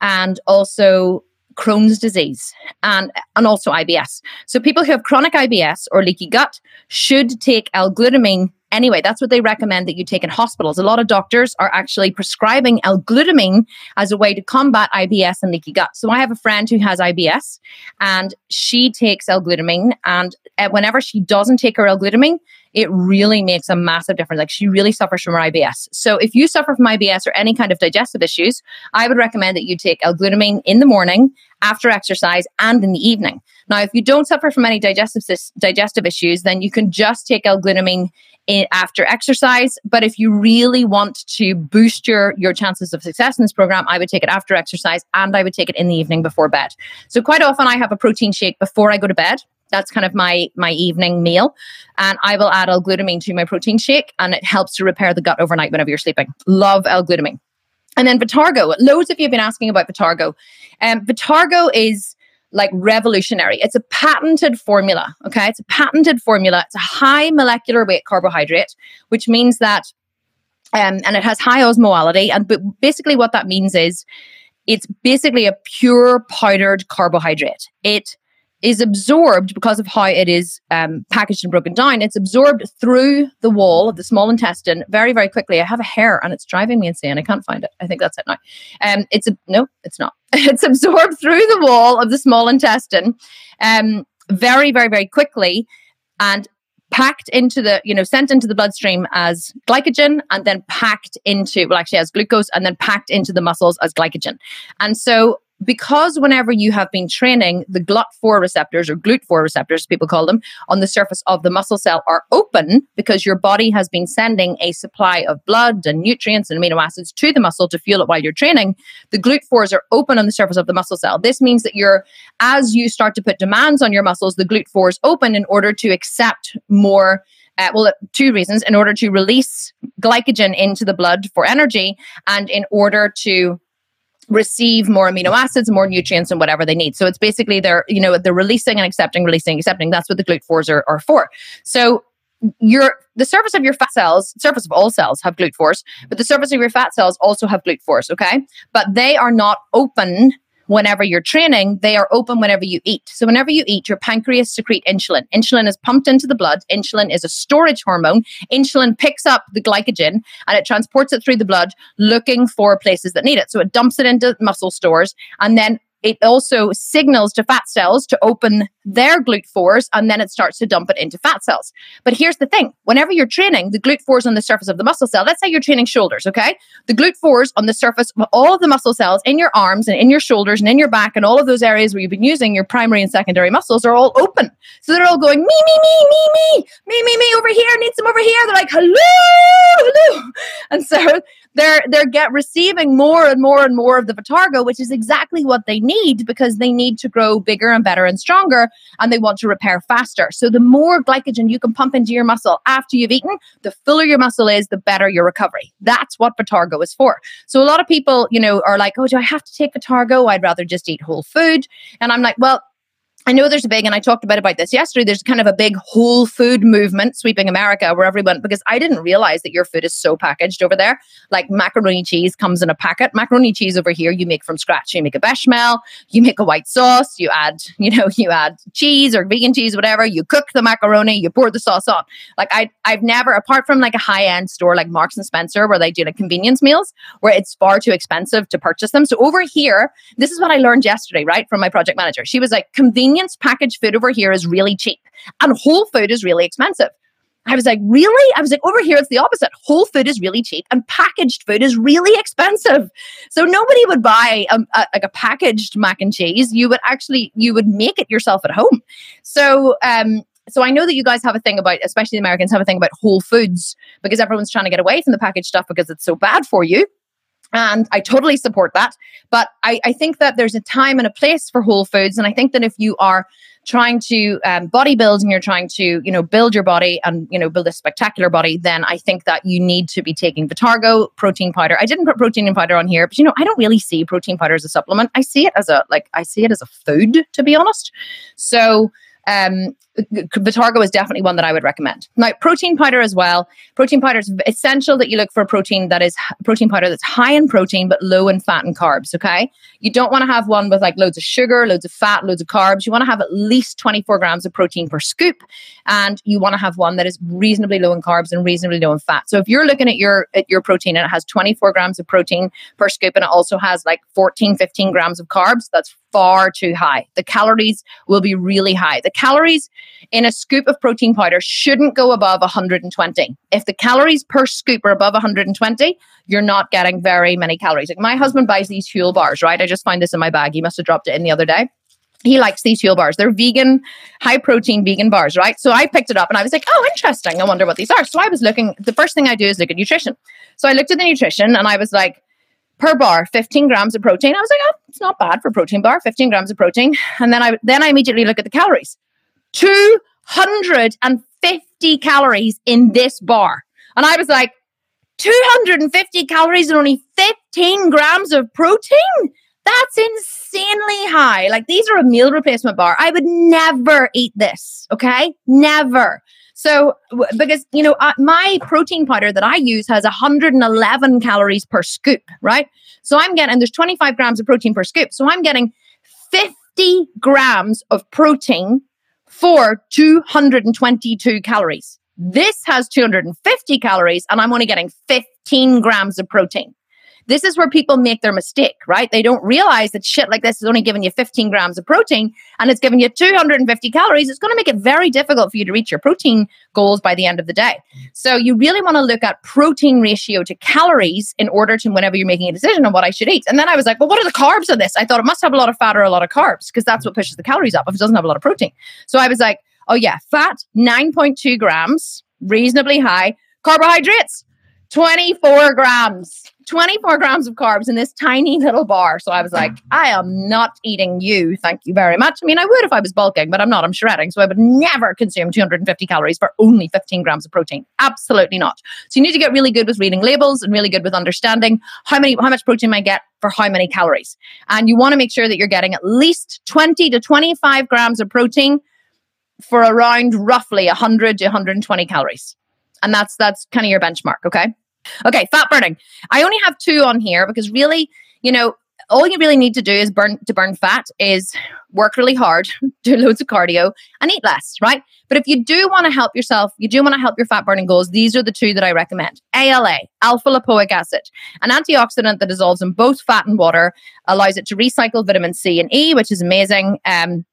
and also Crohn's disease and, and also IBS. So people who have chronic IBS or leaky gut should take L-glutamine anyway. That's what they recommend that you take in hospitals. A lot of doctors are actually prescribing L-glutamine as a way to combat IBS and leaky gut. So I have a friend who has IBS and she takes L-glutamine and uh, whenever she doesn't take her L-glutamine, it really makes a massive difference. Like she really suffers from her IBS. So if you suffer from IBS or any kind of digestive issues, I would recommend that you take L-glutamine in the morning, after exercise, and in the evening. Now, if you don't suffer from any digestive digestive issues, then you can just take L-glutamine in, after exercise. But if you really want to boost your your chances of success in this program, I would take it after exercise and I would take it in the evening before bed. So quite often I have a protein shake before I go to bed. That's kind of my my evening meal. And i will add l-glutamine to my protein shake and it helps to repair the gut overnight whenever you're sleeping. Love l-glutamine. And then vitargo. Loads of you have been asking about vitargo. Um, vitargo is like revolutionary. It's a patented formula. Okay. It's a patented formula. It's a high molecular weight carbohydrate, which means that, um, and it has high osmolality. And but basically, what that means is it's basically a pure powdered carbohydrate. It is absorbed because of how it is um, packaged and broken down. It's absorbed through the wall of the small intestine very, very quickly. I have a hair and it's driving me insane. I can't find it. I think that's it now. Um, it's a no, it's not. <laughs> it's absorbed through the wall of the small intestine, um, very, very, very quickly, and packed into the, you know, sent into the bloodstream as glycogen and then packed into, well, actually as glucose and then packed into the muscles as glycogen. And so because whenever you have been training, the GLUT4 receptors or GLUT4 receptors, people call them, on the surface of the muscle cell are open because your body has been sending a supply of blood and nutrients and amino acids to the muscle to fuel it while you're training. The GLUT4s are open on the surface of the muscle cell. This means that you're, as you start to put demands on your muscles, the GLUT4s open in order to accept more uh, well, two reasons in order to release glycogen into the blood for energy and in order to receive more amino acids, more nutrients, and whatever they need. So it's basically they're, you know, they're releasing and accepting, releasing, accepting. That's what the GLUT4s are, are for. So your the surface of your fat cells, surface of all cells have GLUT4s, but the surface of your fat cells also have GLUT4s, okay? But they are not open whenever you're training, they are open whenever you eat. So whenever you eat, your pancreas secrete insulin. Insulin is pumped into the blood. Insulin is a storage hormone. Insulin picks up the glycogen and it transports it through the blood looking for places that need it. So it dumps it into muscle stores and then it also signals to fat cells to open their GLUT4s and then it starts to dump it into fat cells. But here's the thing whenever you're training, the GLUT4s on the surface of the muscle cell, let's say you're training shoulders, okay? The GLUT4s on the surface of all of the muscle cells in your arms and in your shoulders and in your back and all of those areas where you've been using your primary and secondary muscles are all open. So they're all going, me, me, me, me, me, me, me, me, over here, need some over here. They're like, hello, hello. And so they're they're get receiving more and more and more of the Vitargo, which is exactly what they need because they need to grow bigger and better and stronger and they want to repair faster. So the more glycogen you can pump into your muscle after you've eaten, the fuller your muscle is, the better your recovery. That's what Vitargo is for. So a lot of people, you know, are like, "Oh, do I have to take Vitargo? I'd rather just eat whole food." And I'm like, "Well, I know there's a big, and I talked about about this yesterday. There's kind of a big whole food movement sweeping America, where everyone because I didn't realize that your food is so packaged over there. Like macaroni cheese comes in a packet. Macaroni cheese over here you make from scratch. You make a bechamel, you make a white sauce, you add, <laughs> you know, you add cheese or vegan cheese, whatever. You cook the macaroni, you pour the sauce on. Like I, I've never, apart from like a high end store like Marks and Spencer, where they do like convenience meals, where it's far too expensive to purchase them. So over here, this is what I learned yesterday, right, from my project manager. She was like, convenience convenience packaged food over here is really cheap and whole food is really expensive. I was like, really? I was like, over here, it's the opposite. Whole food is really cheap and packaged food is really expensive. So nobody would buy a, a, like a packaged mac and cheese. You would actually, you would make it yourself at home. So, um, so I know that you guys have a thing about, especially the Americans have a thing about whole foods because everyone's trying to get away from the packaged stuff because it's so bad for you. And I totally support that. But I, I, think that there's a time and a place for whole foods. And I think that if you are trying to um, bodybuild and you're trying to, you know, build your body and, you know, build a spectacular body, then I think that you need to be taking Vitargo, protein powder. I didn't put protein powder on here, but, you know, I don't really see protein powder as a supplement. I see it as a, like, I see it as a food, to be honest. So, um, Vitargo is definitely one that I would recommend. Now, protein powder as well. Protein powder is essential that you look for a protein that is protein powder that's high in protein but low in fat and carbs. Okay, you don't want to have one with like loads of sugar, loads of fat, loads of carbs. You want to have at least 24 grams of protein per scoop, and you want to have one that is reasonably low in carbs and reasonably low in fat. So if you're looking at your at your protein and it has 24 grams of protein per scoop and it also has like 14, 15 grams of carbs, that's far too high. The calories will be really high. The calories in a scoop of protein powder shouldn't go above 120. If the calories per scoop are above 120, you're not getting very many calories. Like my husband buys these Huel bars, right? I just find this in my bag. He must have dropped it in the other day. He likes these Huel bars. They're vegan, high protein vegan bars, right? So I picked it up and I was like, oh, interesting. I wonder what these are. So I was looking, the first thing I do is look at nutrition. So I looked at the nutrition and I was like, per bar 15 grams of protein i was like oh it's not bad for protein bar 15 grams of protein and then i then i immediately look at the calories 250 calories in this bar. And I was like, 250 calories and only 15 grams of protein? That's insanely high. Like these are a meal replacement bar. I would never eat this. Okay. Never. So, because, you know, uh, my protein powder that I use has 111 calories per scoop, right? So I'm getting, there's 25 grams of protein per scoop. So I'm getting 50 grams of protein for 222 calories. This has 250 calories, and I'm only getting 15 grams of protein. This is where people make their mistake, right? They don't realize that shit like this is only giving you 15 grams of protein and it's giving you 250 calories. It's going to make it very difficult for you to reach your protein goals by the end of the day. So you really want to look at protein ratio to calories in order to, whenever you're making a decision on what I should eat. And then I was like, well, what are the carbs of this? I thought it must have a lot of fat or a lot of carbs because that's what pushes the calories up if it doesn't have a lot of protein. So I was like, oh yeah, fat, 9.2 grams, reasonably high. Carbohydrates, 24 grams. 24 grams of carbs in this tiny little bar. So I was like, I am not eating you. Thank you very much. I mean, I would if I was bulking, but I'm not. I'm shredding. So I would never consume 250 calories for only 15 grams of protein. Absolutely not. So you need to get really good with reading labels and really good with understanding how many, how much protein I get for how many calories. And you want to make sure that you're getting at least 20 to 25 grams of protein for around roughly 100 to 120 calories. And that's, that's kind of your benchmark. Okay. Okay, fat burning. I only have two on here because really, you know, all you really need to do is burn to burn fat is work really hard, <laughs> do loads of cardio, and eat less, right? But if you do want to help yourself, you do want to help your fat burning goals, these are the two that I recommend. ALA, alpha lipoic acid, an antioxidant that dissolves in both fat and water, allows it to recycle vitamin C and E, which is amazing. Um,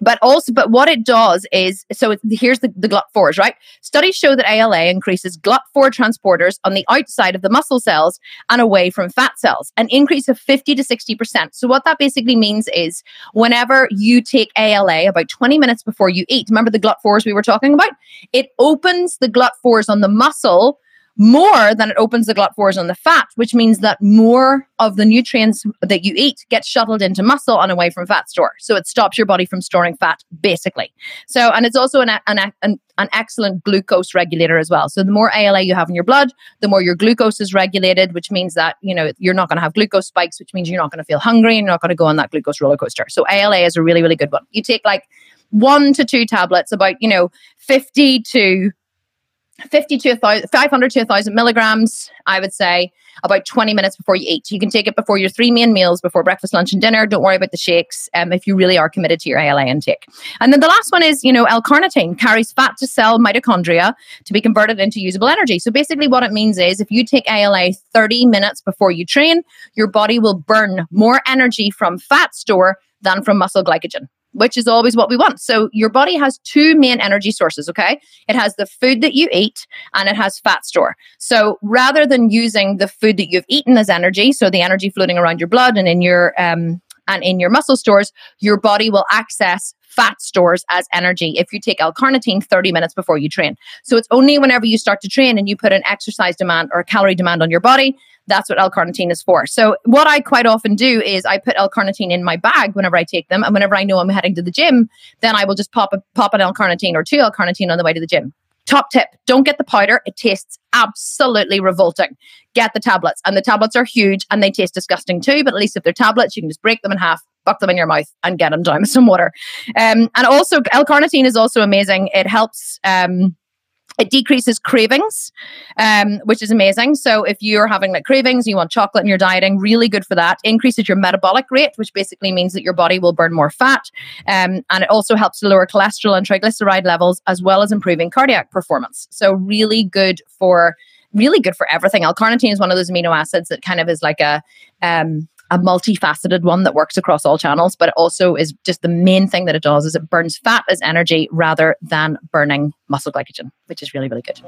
but also but what it does is so here's the, the glut4s right? Studies show that ala increases glut4 transporters on the outside of the muscle cells and away from fat cells an increase of 50 to 60% so what that basically means is whenever you take ala about 20 minutes before you eat remember the glut4s we were talking about? It opens the glut4s on the muscle more than it opens the glut4s on the fat, which means that more of the nutrients that you eat get shuttled into muscle and away from fat store. So it stops your body from storing fat, basically. So, and it's also an, an, an, an excellent glucose regulator as well. So the more ALA you have in your blood, the more your glucose is regulated, which means that, you know, you're not going to have glucose spikes, which means you're not going to feel hungry and you're not going to go on that glucose roller coaster. So ALA is a really, really good one. You take like one to two tablets, about, you know, 50 to 50 to 1,000, 500 to 1,000 milligrams, I would say, about 20 minutes before you eat. You can take it before your three main meals, before breakfast, lunch, and dinner. Don't worry about the shakes um, if you really are committed to your ALA intake. And then the last one is, you know, L-carnitine carries fat to cell mitochondria to be converted into usable energy. So basically what it means is if you take ALA 30 minutes before you train, your body will burn more energy from fat store than from muscle glycogen which is always what we want. So your body has two main energy sources, okay? It has the food that you eat and it has fat store. So rather than using the food that you've eaten as energy, so the energy floating around your blood and in your um and in your muscle stores, your body will access fat stores as energy if you take L-carnitine 30 minutes before you train. So it's only whenever you start to train and you put an exercise demand or a calorie demand on your body that's what L-carnitine is for. So what I quite often do is I put L-carnitine in my bag whenever I take them, and whenever I know I'm heading to the gym, then I will just pop a, pop an L-carnitine or two L-carnitine on the way to the gym. Top tip: don't get the powder; it tastes absolutely revolting. Get the tablets, and the tablets are huge and they taste disgusting too. But at least if they're tablets, you can just break them in half, buck them in your mouth, and get them down with some water. Um, and also, L-carnitine is also amazing. It helps. Um, it decreases cravings, um, which is amazing. So if you're having like cravings, you want chocolate and you're dieting, really good for that. Increases your metabolic rate, which basically means that your body will burn more fat. Um, and it also helps to lower cholesterol and triglyceride levels, as well as improving cardiac performance. So really good for really good for everything. L-carnitine is one of those amino acids that kind of is like a um, a multifaceted one that works across all channels, but it also is just the main thing that it does is it burns fat as energy rather than burning muscle glycogen, which is really, really good.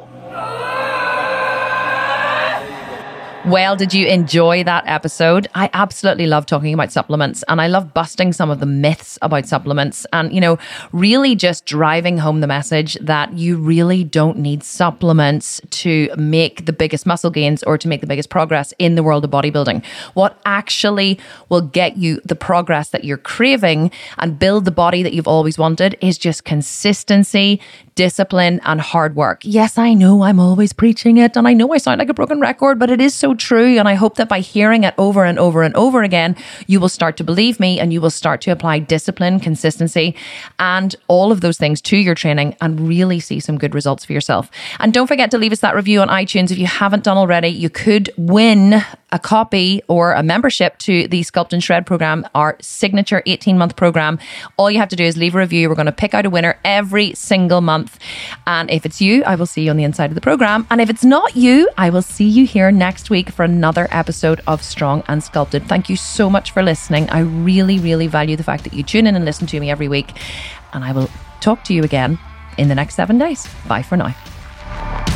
Well, did you enjoy that episode? I absolutely love talking about supplements and I love busting some of the myths about supplements and, you know, really just driving home the message that you really don't need supplements to make the biggest muscle gains or to make the biggest progress in the world of bodybuilding. What actually will get you the progress that you're craving and build the body that you've always wanted is just consistency, discipline and hard work. Yes, I know I'm always preaching it and I know I sound like a broken record, but it is so true. And I hope that by hearing it over and over and over again, you will start to believe me and you will start to apply discipline, consistency, and all of those things to your training and really see some good results for yourself. And don't forget to leave us that review on iTunes if you haven't done already. You could win a copy or a membership to the Sculpt and Shred program, our signature 18 month program. All you have to do is leave a review. We're going to pick out a winner every single month. And if it's you, I will see you on the inside of the program. And if it's not you, I will see you here next week for another episode of Strong and Sculpted. Thank you so much for listening. I really, really value the fact that you tune in and listen to me every week. And I will talk to you again in the next seven days. Bye for now.